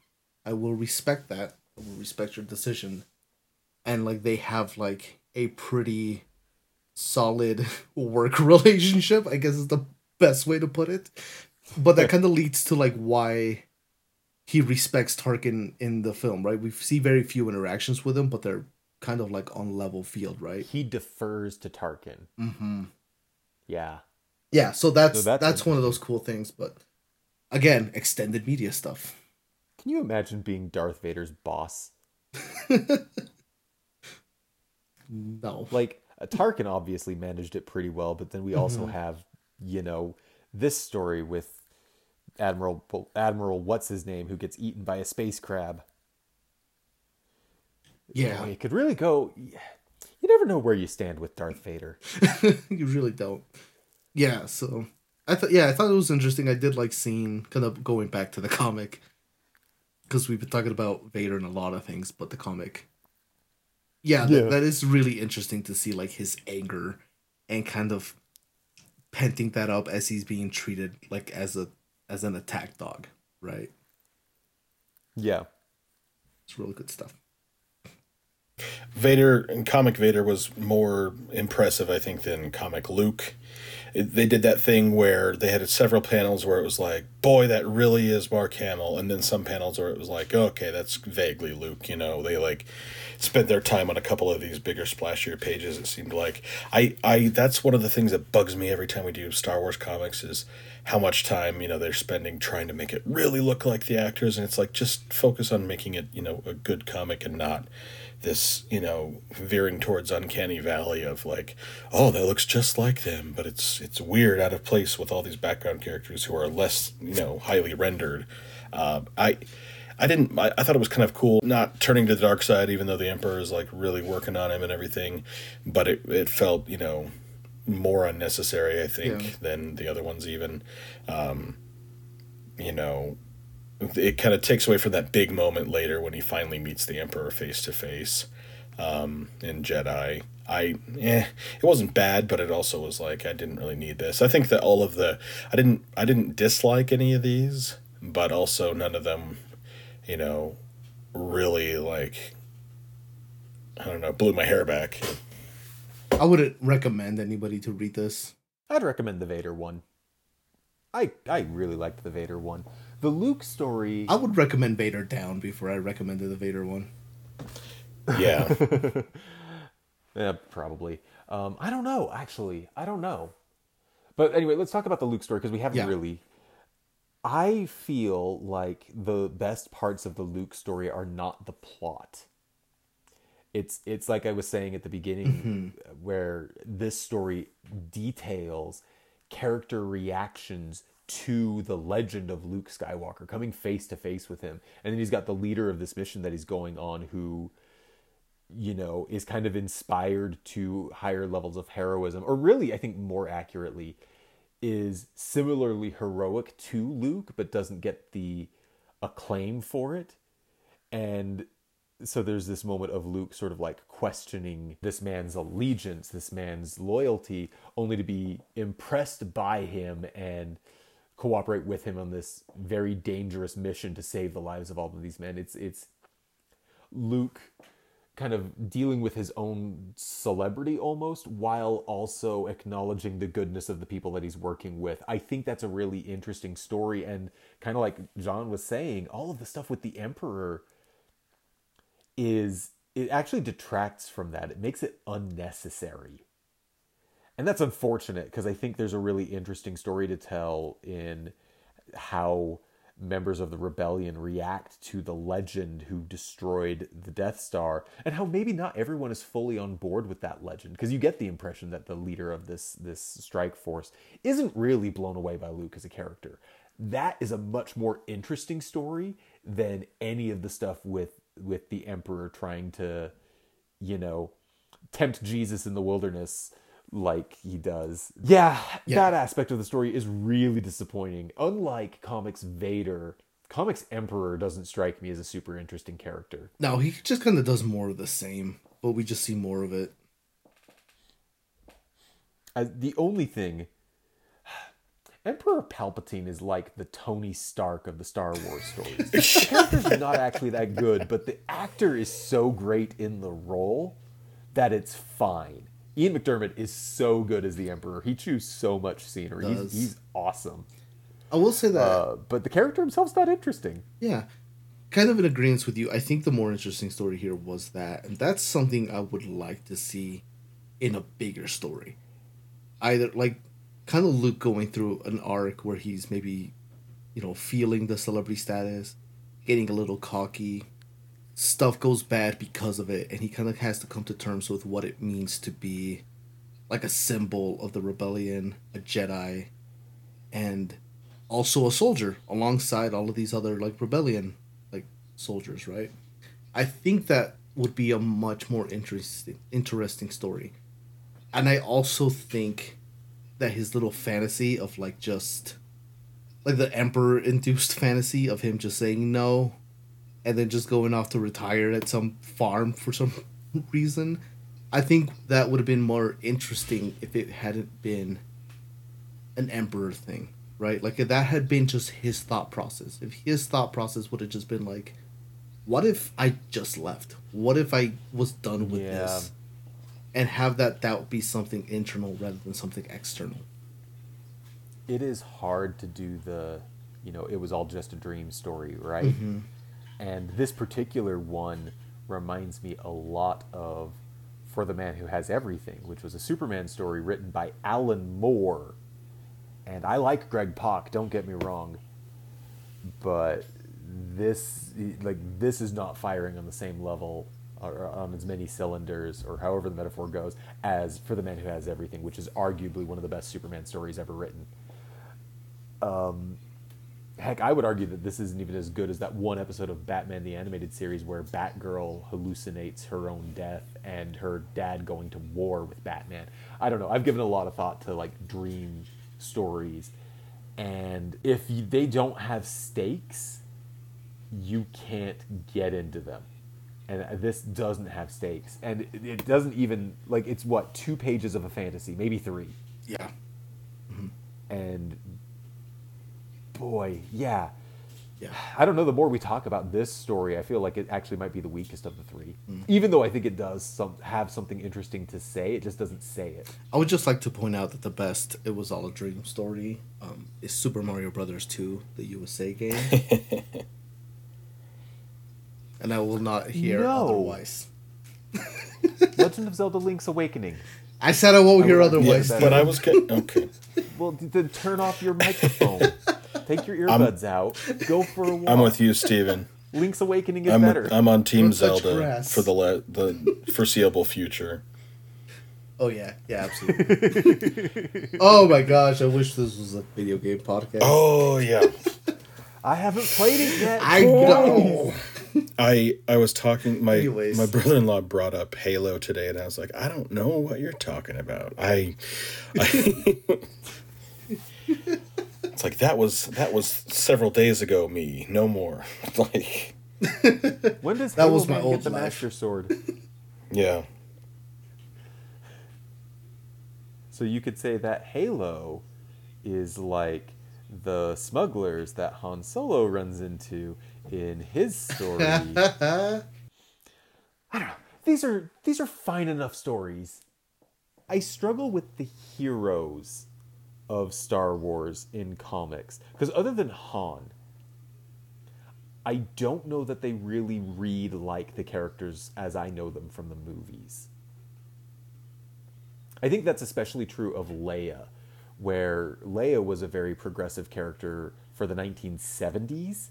I will respect that. I will respect your decision. And like they have like a pretty solid (laughs) work (laughs) relationship, I guess is the best way to put it but that kind of leads to like why he respects Tarkin in the film, right? We see very few interactions with him, but they're kind of like on level field, right? He defers to Tarkin. Mm-hmm. Yeah. Yeah, so that's So that's that's, one of those cool things, but again, extended media stuff. Can you imagine being Darth Vader's boss? (laughs) No. Like uh, Tarkin obviously managed it pretty well, but then we also Mm-hmm. have, you know, this story with Admiral Admiral what's his name who gets eaten by a space crab. Yeah. It could really go. You never know where you stand with Darth Vader. (laughs) you really don't. Yeah, so I thought yeah, I thought it was interesting. I did like seeing kind of going back to the (laughs) comic because we've been talking about Vader and a lot of things, but the comic, yeah, th- Yeah. that is really interesting to see like his anger and kind of penting that up as he's being treated like as a as an attack dog, right? Yeah. It's really good stuff. Vader and comic Vader was more impressive, I think, than comic Luke. It, they did that thing where they had several panels where it was like, "Boy, that really is Mark Hamill," and then some panels where it was like, "Okay, that's vaguely Luke." You know, they like spent their time on a couple of these bigger, splashier pages. It seemed like I, I that's one of the things that bugs me every time we do Star Wars comics is how much time you know they're spending trying to make it really look like the actors, and it's like just focus on making it you know a good comic and not this you know veering towards uncanny valley of like oh that looks just like them but it's it's weird out of place with all these background characters who are less you know highly rendered uh, i i didn't I, I thought it was kind of cool not turning to the dark side even though the emperor is like really working on him and everything but it, it felt you know more unnecessary i think Yeah. than the other ones even um, you know it kind of takes away from that big moment later when he finally meets the emperor face to face um in jedi i eh, it wasn't bad but it also was like i didn't really need this i think that all of the i didn't i didn't dislike any of these but also none of them you know really like i don't know blew my hair back I wouldn't recommend anybody to read this. I'd recommend the Vader one. I I really liked the Vader one. The Luke story. I would recommend Vader down before I recommended the Vader one. yeah (laughs) Yeah, probably. Um, I don't know. Actually, I don't know. But anyway, let's talk about the Luke story because we haven't Yeah. really. I feel like the best parts of the Luke story are not the plot. It's it's like I was saying at the beginning, where this story details character reactions to the legend of Luke Skywalker coming face to face with him, and then he's got the leader of this mission that he's going on who you know, is kind of inspired to higher levels of heroism, or really, I think more accurately, is similarly heroic to Luke, but doesn't get the acclaim for it. And so there's this moment of Luke sort of like questioning this man's allegiance, this man's loyalty, only to be impressed by him and cooperate with him on this very dangerous mission to save the lives of all of these men. It's it's Luke kind of dealing with his own celebrity almost while also acknowledging the goodness of the people that he's working with. I think that's a really interesting story and kind of like John was saying, all of the stuff with the emperor is it actually detracts from that. It makes it unnecessary. And that's unfortunate because I think there's a really interesting story to tell in how members of the rebellion react to the legend who destroyed the Death Star and how maybe not everyone is fully on board with that legend because you get the impression that the leader of this this strike force isn't really blown away by Luke as a character. That is a much more interesting story than any of the stuff with with the emperor trying to you know tempt Jesus in the wilderness like he does. Yeah, Yeah. that aspect of the story is really disappointing. Unlike comics Vader, comics Emperor doesn't strike me as a super interesting character. No, he just kind of does more of the same, but we just see more of it. Uh, the only thing (sighs) Emperor Palpatine is like the Tony Stark of the Star Wars stories. the (laughs) character's not actually that good, but the actor is so great in the role that it's fine. Ian McDiarmid is so good as the Emperor. He chews so much scenery. He's, he's awesome. I will say that. Uh, but the character himself's not interesting. Yeah. Kind of in agreement with you. I think the more interesting story here was that, and that's something I would like to see in a bigger story. Either like kind of Luke going through an arc where he's maybe, you know, feeling the celebrity status, getting a little cocky, stuff goes bad because of it, and he kind of has to come to terms with what it means to be like a symbol of the rebellion, a Jedi, and also a soldier alongside all of these other like rebellion like soldiers, right? I think that would be a much more interesting interesting story. And I also think that his little fantasy of like just like the emperor induced (laughs) fantasy of him just saying no and then just going off to retire at some farm for some (laughs) reason. I think that would have been more interesting if it hadn't been an emperor thing, right? Like if that had been just his thought process. If his thought process would have just been like, what if I just left? What if I was done with Yeah. this? And have that that be something internal rather than something external. It is hard to do the, you know, it was all just a dream story, right? Mm-hmm. And this particular one reminds me a lot of For the Man Who Has Everything, which was a Superman story written by Alan Moore. And I like Greg Pak, don't get me wrong. But this like this is not firing on the same level or on as many cylinders or however the metaphor goes as For the Man Who Has Everything, which is arguably one of the best Superman stories ever written. Um, Heck, I would argue that this isn't even as good as that one episode of Batman the Animated Series where Batgirl hallucinates her own death and her dad going to war with Batman. I don't know. I've given a lot of thought to like dream stories, and if you, they don't have stakes, you can't get into them. And this doesn't have stakes, and it- it doesn't even like it's what two pages of a fantasy, maybe three Yeah. Mm-hmm. and boy, yeah. Yeah. I don't know. The more we talk about this story, I feel like it actually might be the weakest of the three. Even though I think it does some have something interesting to say, it just doesn't say it. I would just like to point out that the best "It Was All a Dream" story um, is Super Mario Brothers Two, the USA game, (laughs) and I will not hear No. otherwise. (laughs) Legend of Zelda: Link's Awakening. I said I won't hear otherwise. that- But I was good. Okay. (laughs) Well, then turn off your microphone. Take your earbuds out. Go for a walk. I'm with you, Steven. Link's Awakening is I'm, better. I'm on Team Don't touch Zelda grass. for the le- the foreseeable future. Oh yeah, yeah, absolutely. (laughs) oh my gosh, I wish this was a video game podcast. Oh yeah. I haven't played it yet. I know. I I was talking my Anyways. my brother in law brought up Halo today, and I was like, I don't know what you're talking about. I, I (laughs) (laughs) it's like that was that was several days ago. Me, no more. (laughs) like When does (laughs) That Halo was my Man old get the life. Master Sword? (laughs) yeah, So you could say that Halo is like the smugglers that Han Solo runs into in his story. I don't know. These are these are fine enough stories. I struggle with the heroes of Star Wars in comics because other than Han, I don't know that they really read like the characters as I know them from the movies. I think that's especially true of Leia, where Leia was a very progressive character for the 1970s,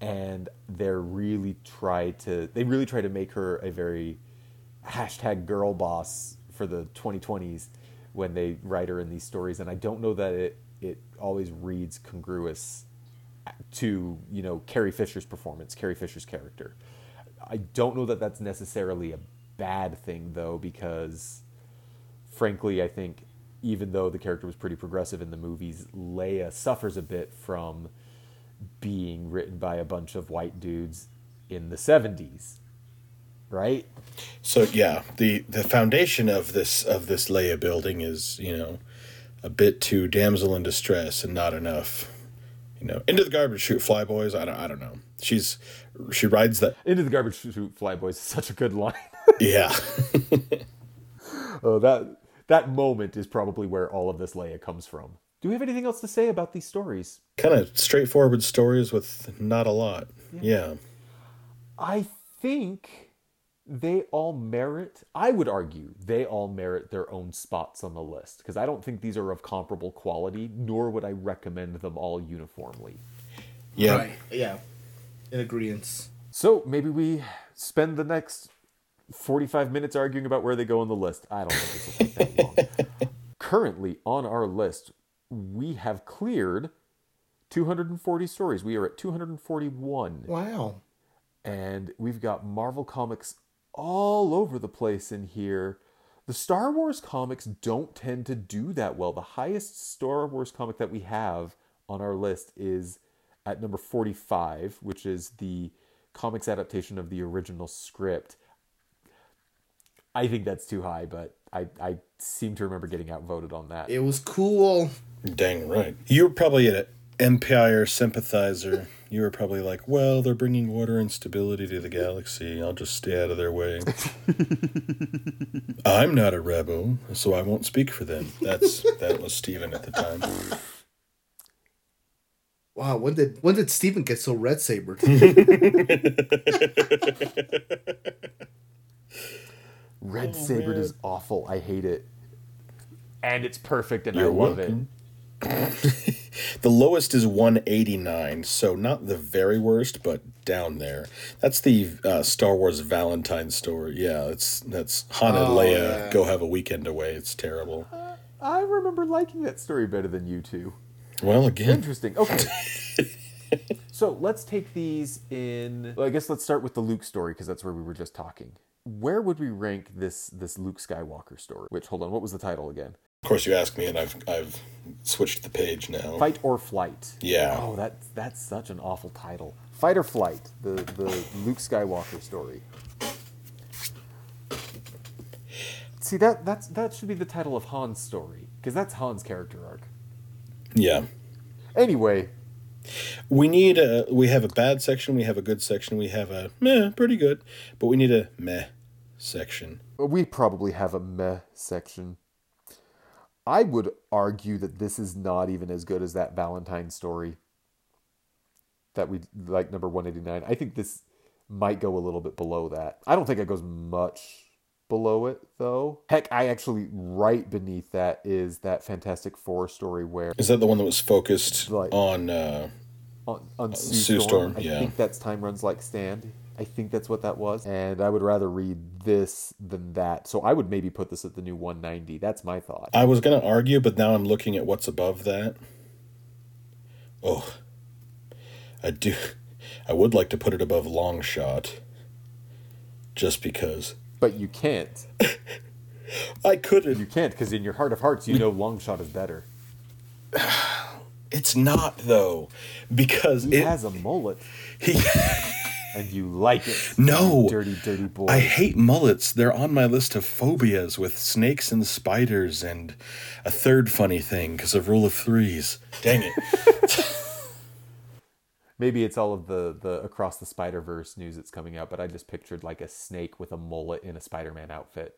and they're really tried to they really try to make her a very hashtag girl boss for the 2020s when they write her in these stories, and I don't know that it it always reads congruous to you know Carrie Fisher's performance, Carrie Fisher's character. I don't know that that's necessarily a bad thing though, because frankly, I think even though the character was pretty progressive in the movies, Leia suffers a bit from being written by a bunch of white dudes in the 70s. Right? So yeah, the the foundation of this of this Leia building is you know a bit too damsel in distress and not enough. You know, into the garbage chute, fly boys. I don't I don't know. She's she rides that. Into the garbage chute, fly boys is such a good line. (laughs) Yeah, oh, that that moment is probably where all of this Leia comes from. Do we have anything else to say about these stories? Kind of straightforward stories with not a lot. Yeah. I think they all merit, I would argue, they all merit their own spots on the list because I don't think these are of comparable quality, nor would I recommend them all uniformly. Yeah. Right. Yeah. In agreement. So maybe we spend the next 45 minutes arguing about where they go on the list. I don't think this will take that long. (laughs) Currently on our list, we have cleared 240 stories. We are at 241. Wow. and we've got Marvel comics all over the place in here. The Star Wars comics don't tend to do that well. The highest Star Wars comic that we have on our list is at number 45, which is the comics adaptation of the original script. I think that's too high, but I, I seem to remember getting outvoted on that. It was cool. Dang right. You were probably an Empire sympathizer. You were probably like, well, they're bringing order and stability to the galaxy. I'll just stay out of their way. (laughs) I'm not a rebel, so I won't speak for them. That's that was Steven at the time. Wow. When did when did Steven get so red sabered? (laughs) Red oh, Sabered is awful. I hate it. And it's perfect and I You're love welcome. (laughs) The lowest is 189, so not the very worst, but down there. That's the uh, Star Wars Valentine story. Yeah, it's that's Han and Oh, Leia yeah. go have a weekend away. It's terrible. it. I remember liking that story better than you two. Well, again, Interesting. Okay. (laughs) so let's take these in. Well, I guess let's start with the Luke story because that's where we were just talking. Where would we rank this this Luke Skywalker story? Which hold on, what was the title again? Of course, you ask me, and I've I've switched the page now. Fight or Flight. Yeah. Oh, that's that's such an awful title. Fight or Flight, the the Luke Skywalker story. See that that's that should be the title of Han's story because that's Han's character arc. Yeah, Anyway, we need a we have a bad section, we have a good section, we have a meh, pretty good, but we need a meh section. we probably have a meh section. I would argue that this is not even as good as that Valentine story that we like number 189. I think this might go a little bit below that. I don't think it goes much below it though. Heck, I actually right beneath that is that Fantastic Four story where Is that the one that was focused Like- on? Uh, on, on Sue, Storm. Storm, I yeah. think that's Time Runs Like Stand. I think that's what that was. And I would rather read this than that. So I would maybe put this at the new 190. That's my thought. I was gonna argue, but now I'm looking at what's above that. Oh, I do. I would like to put it above long shot. Just because But you can't. (laughs) I couldn't. You can't because in your heart of hearts, you know long shot is better. (sighs) It's not though, because He it. has a mullet (laughs) he, and you like it. no, Dirty, dirty boy. I hate mullets. They're on my list of phobias with snakes and spiders and a third funny thing because of rule of threes. Dang it. (laughs) Maybe it's all of the, the Across the Spider Verse news that's coming out, but I just pictured like a snake with a mullet in a Spider Man outfit.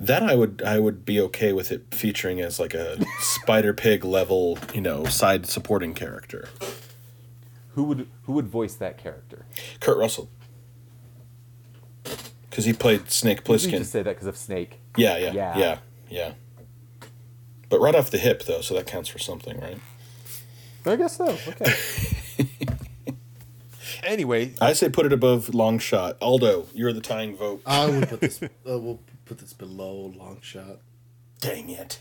That I would I would be okay with it featuring as like a spider pig level, you know, side supporting character. Who would who would voice that character? Kurt Russell. Cuz he played Snake You Plissken. just say that because of Snake. Yeah, yeah, Yeah. yeah, yeah, But right off the hip though, so that counts for something, right? I guess so. Okay. (laughs) anyway, I say put it above long shot. Aldo, you're the tying vote. I would put this. (laughs) Uh, we'll put this below long shot. Dang it.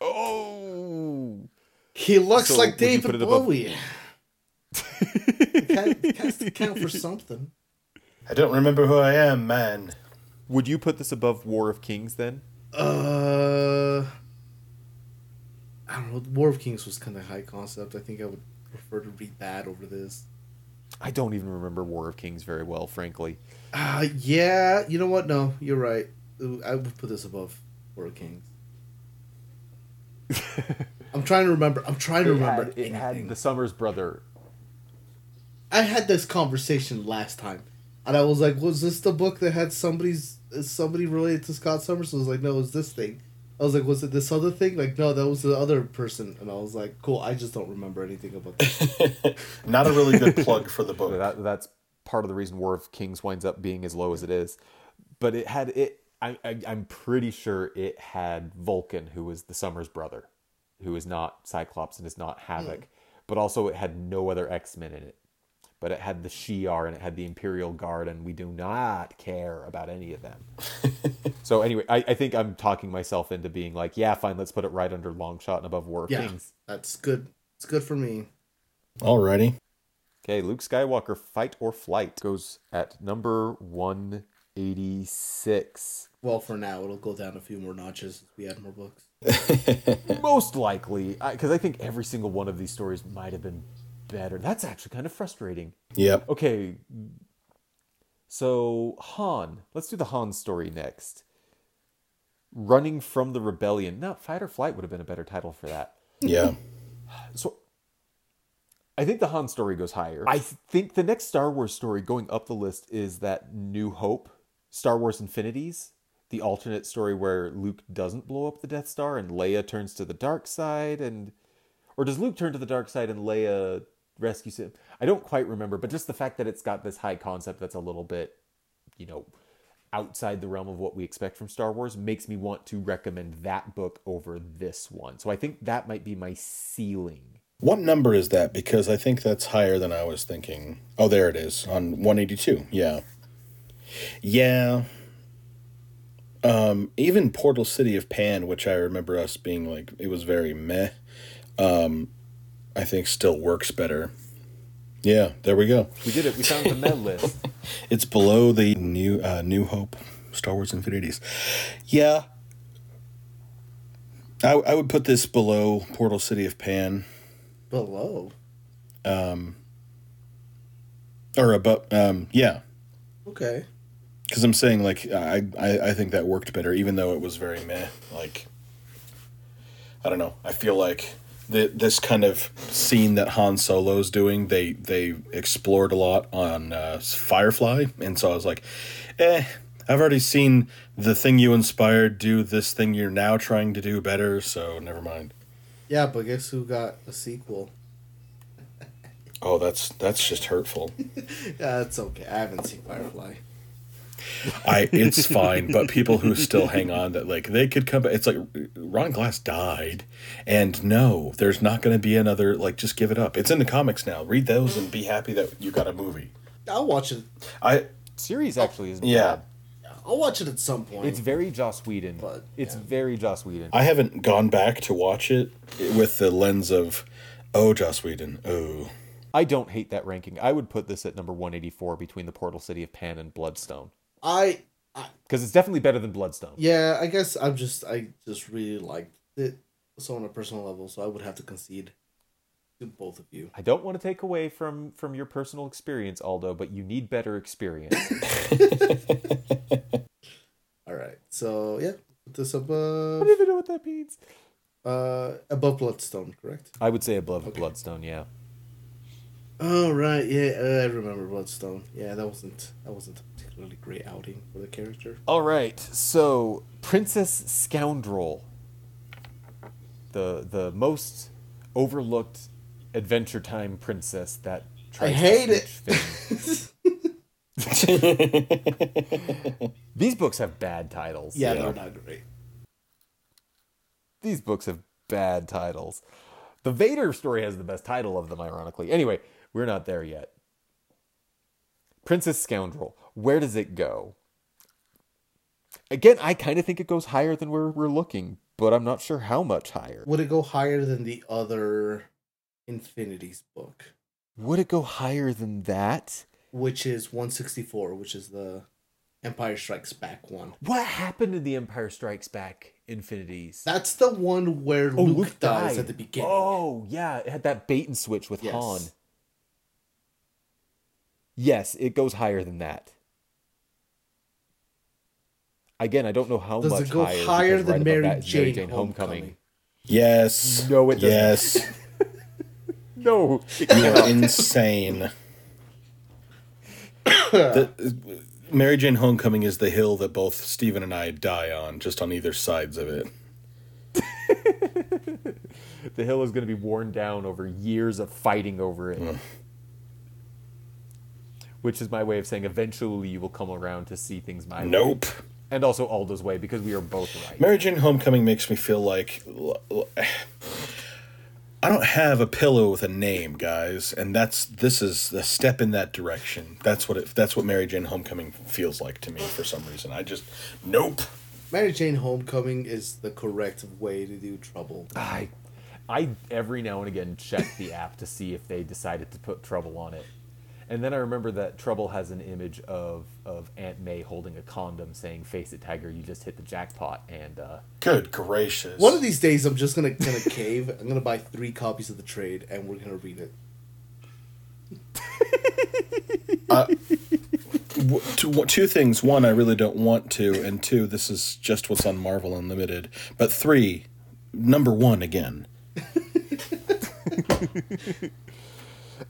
oh, He looks So, like David put it above- Bowie. It it has (laughs) to count for something. I don't remember who I am, man. would you put this above War of Kings then? Uh, I don't know. War of Kings was kind of high concept. I think I would prefer to read that over this. I don't even remember War of Kings very well, frankly. Uh, yeah. You know what? No, you're right. I would put this above War of Kings. (laughs) I'm trying to remember. I'm trying to It remember. had, it had the Summers brother. I had this conversation last time, and I was like, "Was this the book that had somebody's is somebody related to Scott Summers?" I was like, "No, it's this thing." I was like, was it this other thing? Like, no, that was the other person. And I was like, cool. I just don't remember anything about this. (laughs) Not a really good plug for the book. That, that's part of the reason War of Kings winds up being as low as it is. But it had it. I, I I'm pretty sure it had Vulcan, who was the Summers brother, who is not Cyclops and is not Havoc, hmm. but also it had no other X Men in it. But it had the Shi'ar and it had the Imperial Guard, and we do not care about any of them. (laughs) so anyway, I, I think I'm talking myself into being like, yeah, fine, let's put it right under Long Shot and above War of Yeah, Kings. that's good. It's good for me. Alrighty. Okay, Luke Skywalker Fight or Flight goes at number 186. Well, for now, it'll go down a few more notches if we add more books. (laughs) Most likely, because I, think every single one of these stories might have been better. That's actually kind of frustrating. Yeah. Okay, so Han. Let's do the Han story next. Running from the rebellion. Now, Fight or Flight would have been a better title for that. Yeah. So I think the Han story goes higher. I think the next Star Wars story going up the list is that New Hope, Star Wars Infinities, the alternate story where Luke doesn't blow up the Death Star and Leia turns to the dark side and or does Luke turn to the dark side and Leia rescues him? I don't quite remember, but just the fact that it's got this high concept that's a little bit, you know, outside the realm of what we expect from Star Wars makes me want to recommend that book over this one. So I think that might be my ceiling. What number is that? Because I think that's higher than I was thinking. Oh, there it is on 182. Yeah. Yeah. Um, even Portal City of Pan, which I remember us being like, it was very meh, um, I think still works better. Yeah, there we go. We did it. We found the med list. (laughs) It's below the new uh, New Hope, Star Wars Infinities. Yeah, I I would put this below Portal City of Pan Below. Um. or above. Um, yeah, Okay. because I'm saying like I, I I think that worked better, even though it was very meh. Like I don't know. I feel like the, this kind of scene that Han Solo's doing, they they explored a lot on uh, Firefly, and so I was like, eh. I've already seen the thing you inspired do this thing you're now trying to do better, so never mind. Yeah, but guess who got a sequel? Oh, that's that's just hurtful. (laughs) Yeah, it's okay. I haven't seen Firefly. (laughs) I it's fine, but people who still hang on that like they could come back. It's like Ron Glass died, and no, there's not going to be another. Like, just give it up. It's in the comics now. Read those and be happy that you got a movie. I'll watch it. I Series actually isn't yeah. bad. I'll watch it at some point. It's very Joss Whedon. But, it's yeah. very Joss Whedon. I haven't gone back to watch it with the lens of, oh, Joss Whedon. Oh, I don't hate that ranking. I would put this at number 184 between the Portal City of Pan and Bloodstone. I, I Because it's definitely better than Bloodstone. yeah, I guess I'm just I just really liked it so on a personal level, so I would have to concede to both of you. I don't want to take away from from your personal experience, Aldo, but you need better experience. (laughs) (laughs) All right, so yeah, put this I above don't even know what that means. uh above Bloodstone, correct? I would say above Bloodstone, yeah. Oh right, yeah, uh, I remember Bloodstone. Yeah, that wasn't that wasn't a particularly great outing for the character. All right, so Princess Scoundrel, the the most overlooked Adventure Time princess that tries I hate to it. (laughs) These books have bad titles. yeah, Yeah. they're not great. These books have bad titles. The Vader story has the best title of them, ironically. Anyway, we're not there yet. Princess Scoundrel. Where does it go? Again, I kind of think it goes higher than we're, we're looking, but I'm not sure how much higher. Would it go higher than the other Infinities book, Would it go higher than that? which is 164, which is the Empire Strikes Back one? What happened in the Empire Strikes Back Infinities? That's the one where oh, Luke, dies at the beginning. Oh, yeah. It had that bait and switch with Yes. Han. Yes, it goes higher than that. Again, I don't know how Does much it go higher. higher than right above Mary that is Mary Jane Jane Homecoming? yes. No, it doesn't. Yes. (laughs) No, You are insane. the, Mary Jane Homecoming is the hill that both Stephen and I die on, just on either sides of it. (laughs) the hill is going to be worn down over years of fighting over it. Which is my way of saying eventually you will come around to see things my way. Nope. And also Aldo's way because we are both right. Mary Jane Homecoming makes me feel like I don't have a pillow with a name, guys, and that's this is a step in that direction. That's what it. That's what Mary Jane Homecoming feels like to me for some reason. I just nope. Mary Jane Homecoming is the correct way to do trouble. I, I every now and again check the app to see if they decided to put Trouble on it, and then I remember that Trouble has an image of of Aunt May holding a condom, saying "Face it, Tiger, you just hit the jackpot." And uh, Good gracious. One of these days, I'm just gonna gonna cave. I'm gonna buy three copies of the trade, and we're gonna read it. (laughs) W- two, two things. One, I really don't want to, and two, this is just what's on Marvel Unlimited. But three, number one again. (laughs)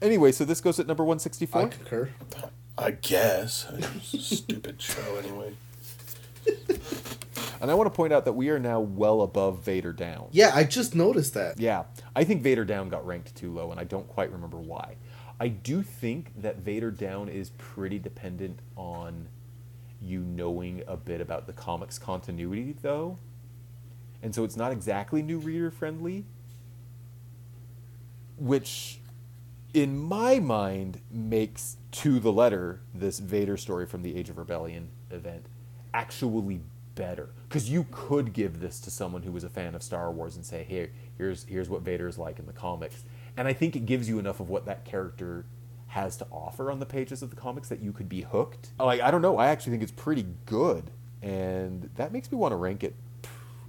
anyway, so this goes at number one I concur. I guess. (laughs) Stupid show anyway. And I want to point out that we are now well above Vader Down. Yeah, I just noticed that. Yeah, I think Vader Down got ranked too low, and I don't quite remember why. I do think that Vader Down is pretty dependent on you knowing a bit about the comics continuity, though. And so it's not exactly new reader friendly, which, in my mind, makes to the letter this Vader story from the Age of Rebellion event actually better because you could give this to someone who was a fan of Star Wars and say, "Hey, here's here's what Vader is like in the comics," and I think it gives you enough of what that character has to offer on the pages of the comics that you could be hooked. Like I don't know, I actually think it's pretty good, and that makes me want to rank it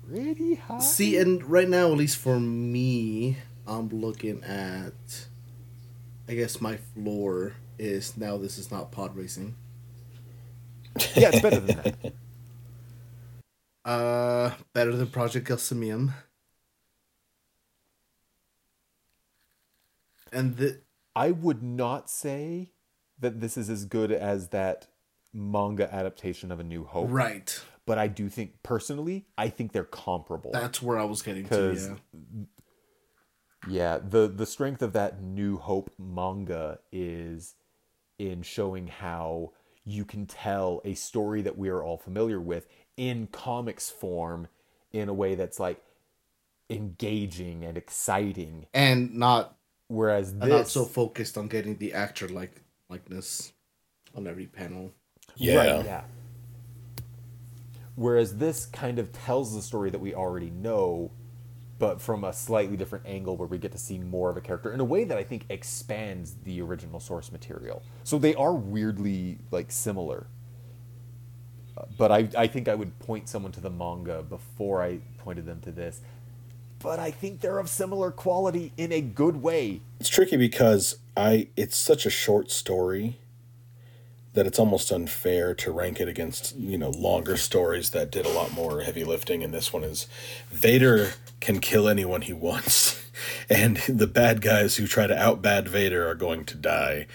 pretty high. See, and right now, at least for me, I'm looking at. I guess my floor is now. This is not pod racing. yeah, it's better than that. (laughs) Uh, better than Project Gelsemium. And the I would not say that this is as good as that manga adaptation of A New Hope. right, But I do think personally, I think they're comparable. that's where I was getting to. Yeah, yeah, the the strength of that New Hope manga is in showing how you can tell a story that we are all familiar with in comics form in a way that's like engaging and exciting. and not Whereas and this not so focused on getting the actor like likeness on every panel. Yeah. Right, yeah. Whereas this kind of tells the story that we already know, but from a slightly different angle where we get to see more of a character in a way that I think expands the original source material. So they are weirdly like similar. Uh, But I, I think I would point someone to the manga before I pointed them to this. But I think they're of similar quality in a good way. It's tricky because I it's such a short story that it's almost unfair to rank it against, you know, longer stories that did a lot more heavy lifting and this one is Vader can kill anyone he wants (laughs) and the bad guys who try to out bad Vader are going to die.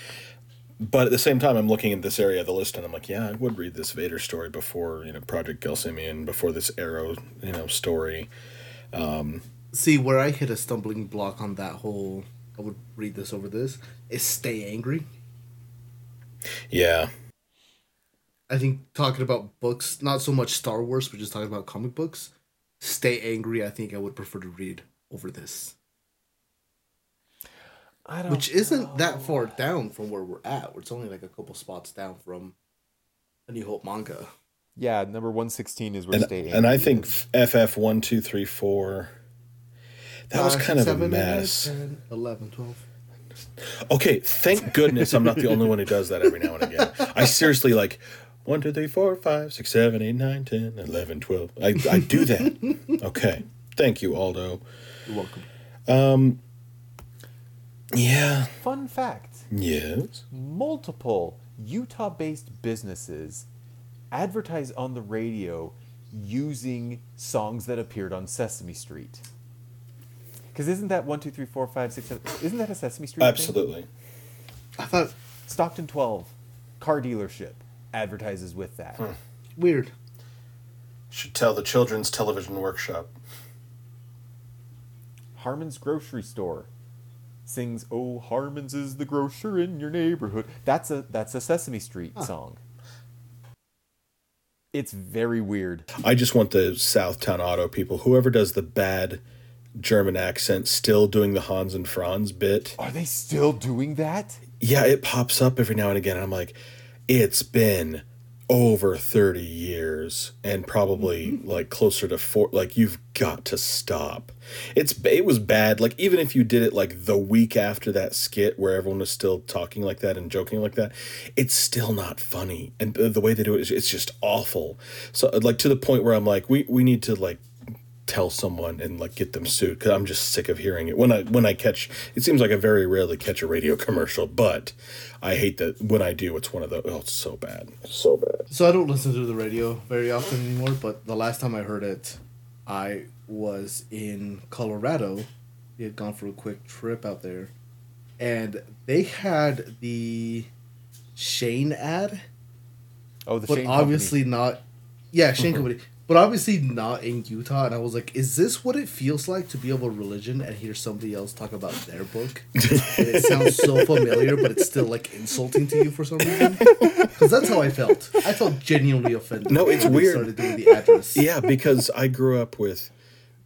But at the same time I'm looking at this area of the list and I'm like, yeah, I would read this Vader story before, you know, Project Gelsemium, before this Arrow, you know, story. um, See, where I hit a stumbling block on that whole, I would read this over this, is Stay Angry. Yeah. I think talking about books, not so much Star Wars, but just talking about comic books, Stay Angry, I think I would prefer to read over this. I don't Which isn't that far down from where we're at. It's only like a couple spots down from A New Hope manga. Yeah, number 116 is where and, Stay and I Angry think is. FF one two three four. That was Five, kind of a seven, eight, mess. 10, 11, 12. Okay, thank goodness I'm not the only one who does that every now and again. I seriously like one, two, three, four, five, six, seven, eight, nine, ten, eleven, twelve. I, I do that. Okay. Thank you, Aldo. You're welcome. Um, Yeah. Fun fact Yes. multiple Utah based businesses advertise on the radio using songs that appeared on Sesame Street. Because isn't that 1, 2, 3, 4, 5, 6, 7? Isn't that a Sesame Street? thing? Absolutely. I thought, Stockton 12, car dealership, advertises with that. Hmm. weird. Should tell the Children's Television Workshop. Harmon's grocery store sings "Oh Harmon's is the grocer in your neighborhood." That's a that's a Sesame Street song. It's very weird. I just want the Southtown Auto people, whoever does the bad German accent, still doing the Hans and Franz bit. Are they still doing that? Yeah, it pops up every now and again. And I'm like, it's been over 30 years and probably (laughs) like closer to four like you've got to stop it's it was bad like even if you did it like the week after that skit where everyone was still talking like that and joking like that it's still not funny and the, the way they do it is it's just awful so like to the point where i'm like we we need to like tell someone and like get them sued because I'm just sick of hearing it. When I when I catch, it seems like I very rarely catch a radio commercial, but I hate that when I do, it's one of the oh, it's so bad, so bad. So I don't listen to the radio very often anymore, but the last time I heard it, I was in Colorado. We had gone for a quick trip out there, and they had the Shane ad, Oh, the but Shane obviously Company. not. Yeah, Shane mm-hmm. Company, but obviously not in Utah. And I was like, "Is this what it feels like to be of a religion and hear somebody else talk about their book?" and it sounds so (laughs) familiar, but it's still like insulting to you for some reason. Because that's how I felt. I felt genuinely offended. No, it's when weird. Started doing the address. Yeah, because I grew up with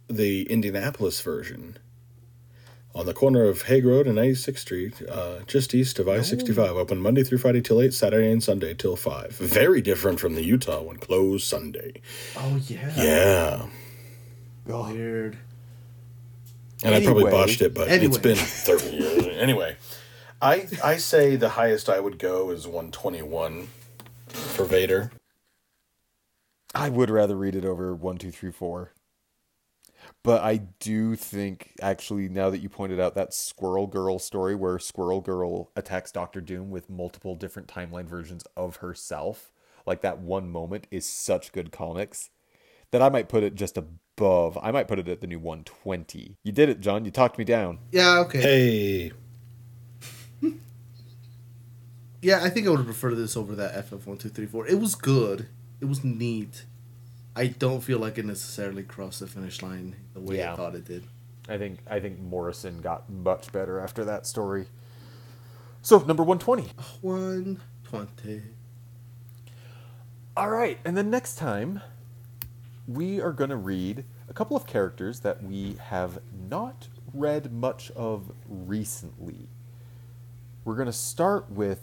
the Indianapolis version on the corner of Hague Road and 96th Street, uh, just east of I 65. Open Monday through Friday till 8, Saturday and Sunday till 5. Very different from the Utah one, closed Sunday. Oh yeah. Yeah. Weird. And I probably botched it, but it's been 30 years. Anyway, I, I say the highest I would go is 121 for Vader. I would rather read it over one, two, three, four. But I do think, actually, now that you pointed out that Squirrel Girl story where Squirrel Girl attacks Doctor Doom with multiple different timeline versions of herself, like that one moment is such good comics that I might put it just above. I might put it at the new 120. You did it, John. You talked me down. Yeah. Okay. Hey. (laughs) Yeah, I think I would prefer this over that FF one two three four. It was good. It was neat. I don't feel like it necessarily crossed the finish line the way Yeah. I thought it did. I think I think Morrison got much better after that story. So number 120. One twenty. All right, and then next time we are going to read a couple of characters that we have not read much of recently. We're going to start with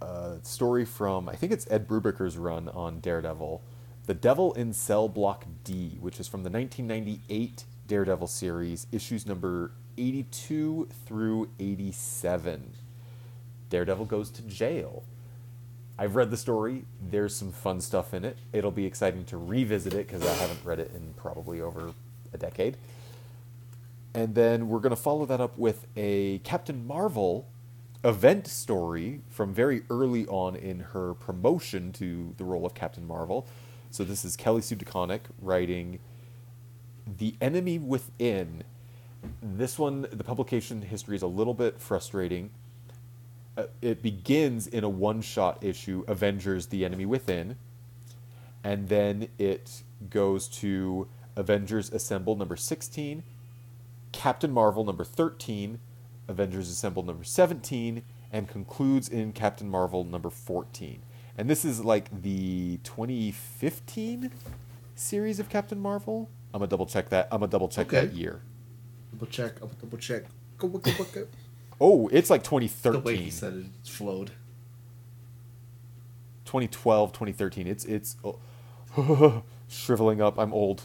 a story from I think it's Ed Brubaker's run on Daredevil, The Devil in Cell Block D, which is from the 1998 Daredevil series, issues number 82 through 87. Daredevil goes to jail. I've read the story. There's some fun stuff in it. It'll be exciting to revisit it because I haven't read it in probably over a decade. And then we're going to follow that up with a Captain Marvel event story from very early on in her promotion to the role of Captain Marvel. So this is Kelly Sue DeConnick writing The Enemy Within. This one, the publication history is a little bit frustrating uh, it begins in a one shot issue avengers the enemy within and then it goes to avengers assemble number 16 captain marvel number 13 avengers assemble number 17 and concludes in captain marvel number 14 and this is like the 2015 series of captain marvel i'm gonna double check that i'm gonna double check Okay. that year Double check. I'll double check. Go, go, go, go. oh it's like 2013. The way 2013 he said it flowed. 2012 2013 it's it's oh, (laughs) shriveling up i'm old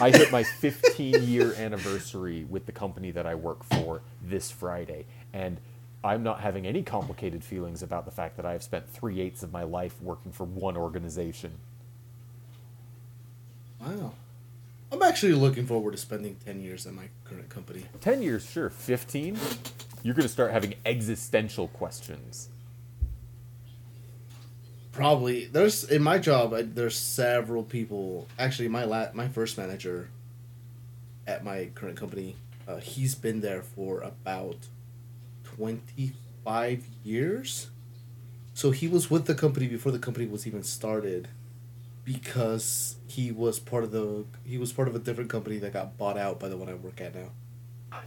i hit my 15 year anniversary with the company that i work for this friday and i'm not having any complicated feelings about the fact that i have spent three-eighths of my life working for one organization Wow. I'm actually looking forward to spending ten years at my current company. 10 years sure 15 you're going to start having existential questions Probably there's in my job. I, there's several people. Actually, my la- my first manager at my current company, uh, he's been there for about twenty five years. So he was with the company before the company was even started. because he was part of the he was part of a different company that got bought out by the one I work at now.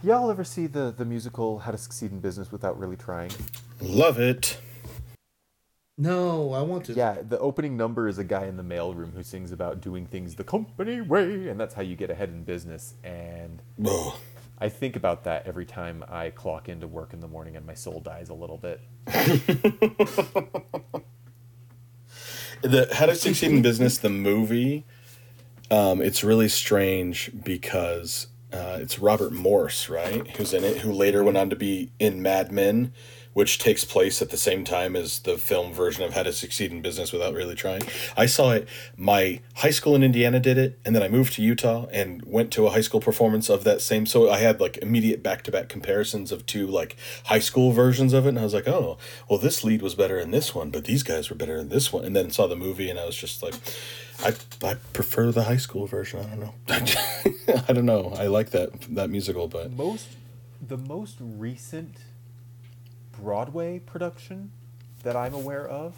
Y'all ever see the the musical How to Succeed in Business Without Really Trying? Love it. No, I want to. Yeah, the opening number is a guy in the mailroom who sings about doing things the company way, and that's how you get ahead in business. And Ugh. I think about that every time I clock into work in the morning and my soul dies a little bit. (laughs) the How to Succeed in Business, the movie, um, it's really strange because uh, it's Robert Morse, right? Who's in it, who later went on to be in Mad Men, which takes place at the same time as the film version of How to Succeed in Business Without Really Trying. I saw it, my high school in Indiana did it, and then I moved to Utah and went to a high school performance of that same. So I had like immediate back to back comparisons of two like high school versions of it, and I was like, oh, well, this lead was better in this one, but these guys were better in this one. And then saw the movie, and I was just like, I, I prefer the high school version. I don't know. (laughs) I don't know. I like that that musical, but Most, the most recent Broadway production that I'm aware of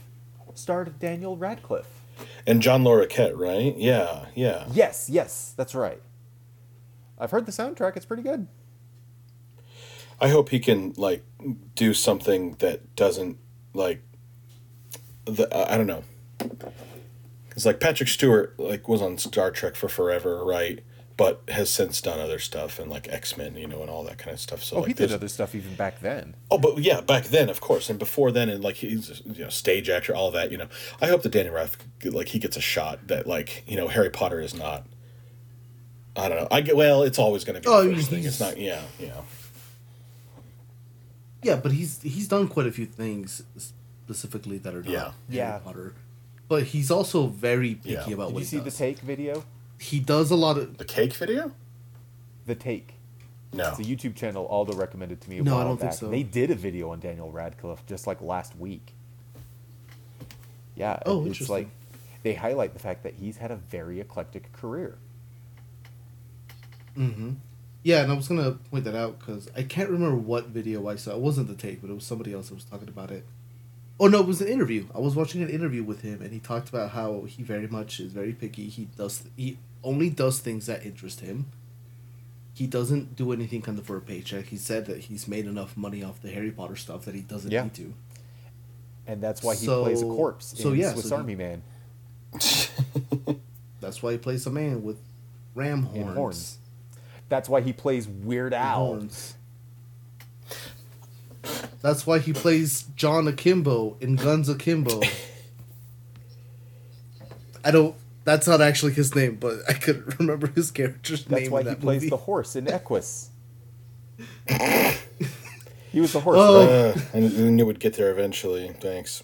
starred Daniel Radcliffe. and John Larroquette, right? Yeah, yeah. Yes, yes, that's right. I've heard the soundtrack; it's pretty good. I hope he can like do something that doesn't like the I don't know. It's like Patrick Stewart like was on Star Trek for forever, right? But has since done other stuff and like X Men, you know, and all that kind of stuff. So Oh, like he did there's- other stuff even back then. Oh, but yeah, back then, of course, and before then, and like he's you know stage actor, all that. You know, I hope that Danny Rath like he gets a shot that like you know Harry Potter is not. I don't know. I get well. It's always going to be Oh, the first thing. he's- It's not. Yeah, yeah. Yeah, but he's he's done quite a few things specifically that are not Yeah. Harry Yeah. Potter. But he's also very picky Yeah. about Did what you he see the take video? He does a lot of The cake video? The take. No. It's a YouTube channel Aldo recommended to me a No, I while don't think back. so. They did a video on Daniel Radcliffe just like last week. Yeah, Oh, it's interesting. like they highlight the fact that he's had a very eclectic career. Mm-hmm. Yeah, and I was gonna point that out because I can't remember what video I saw. It wasn't the take, but it was somebody else that was talking about it. Oh no, it was an interview. I was watching an interview with him, and he talked about how he very much is very picky. He does he only does things that interest him. He doesn't do anything kind of for a paycheck. He said that he's made enough money off the Harry Potter stuff that he doesn't Yeah. need to. And that's why he So- plays a corpse so yeah, Swiss so he- Army Man (laughs) That's why he plays a man with ram horns. horns. That's why he plays Weird Al. That's why he plays John Akimbo in Guns Akimbo. (laughs) I don't. That's not actually his name, but I couldn't (laughs) remember his character's That's name That's why in he that plays movie. the horse in Equus. (laughs) he was the horse, Oh. right? Uh, I knew it would get there eventually. Thanks.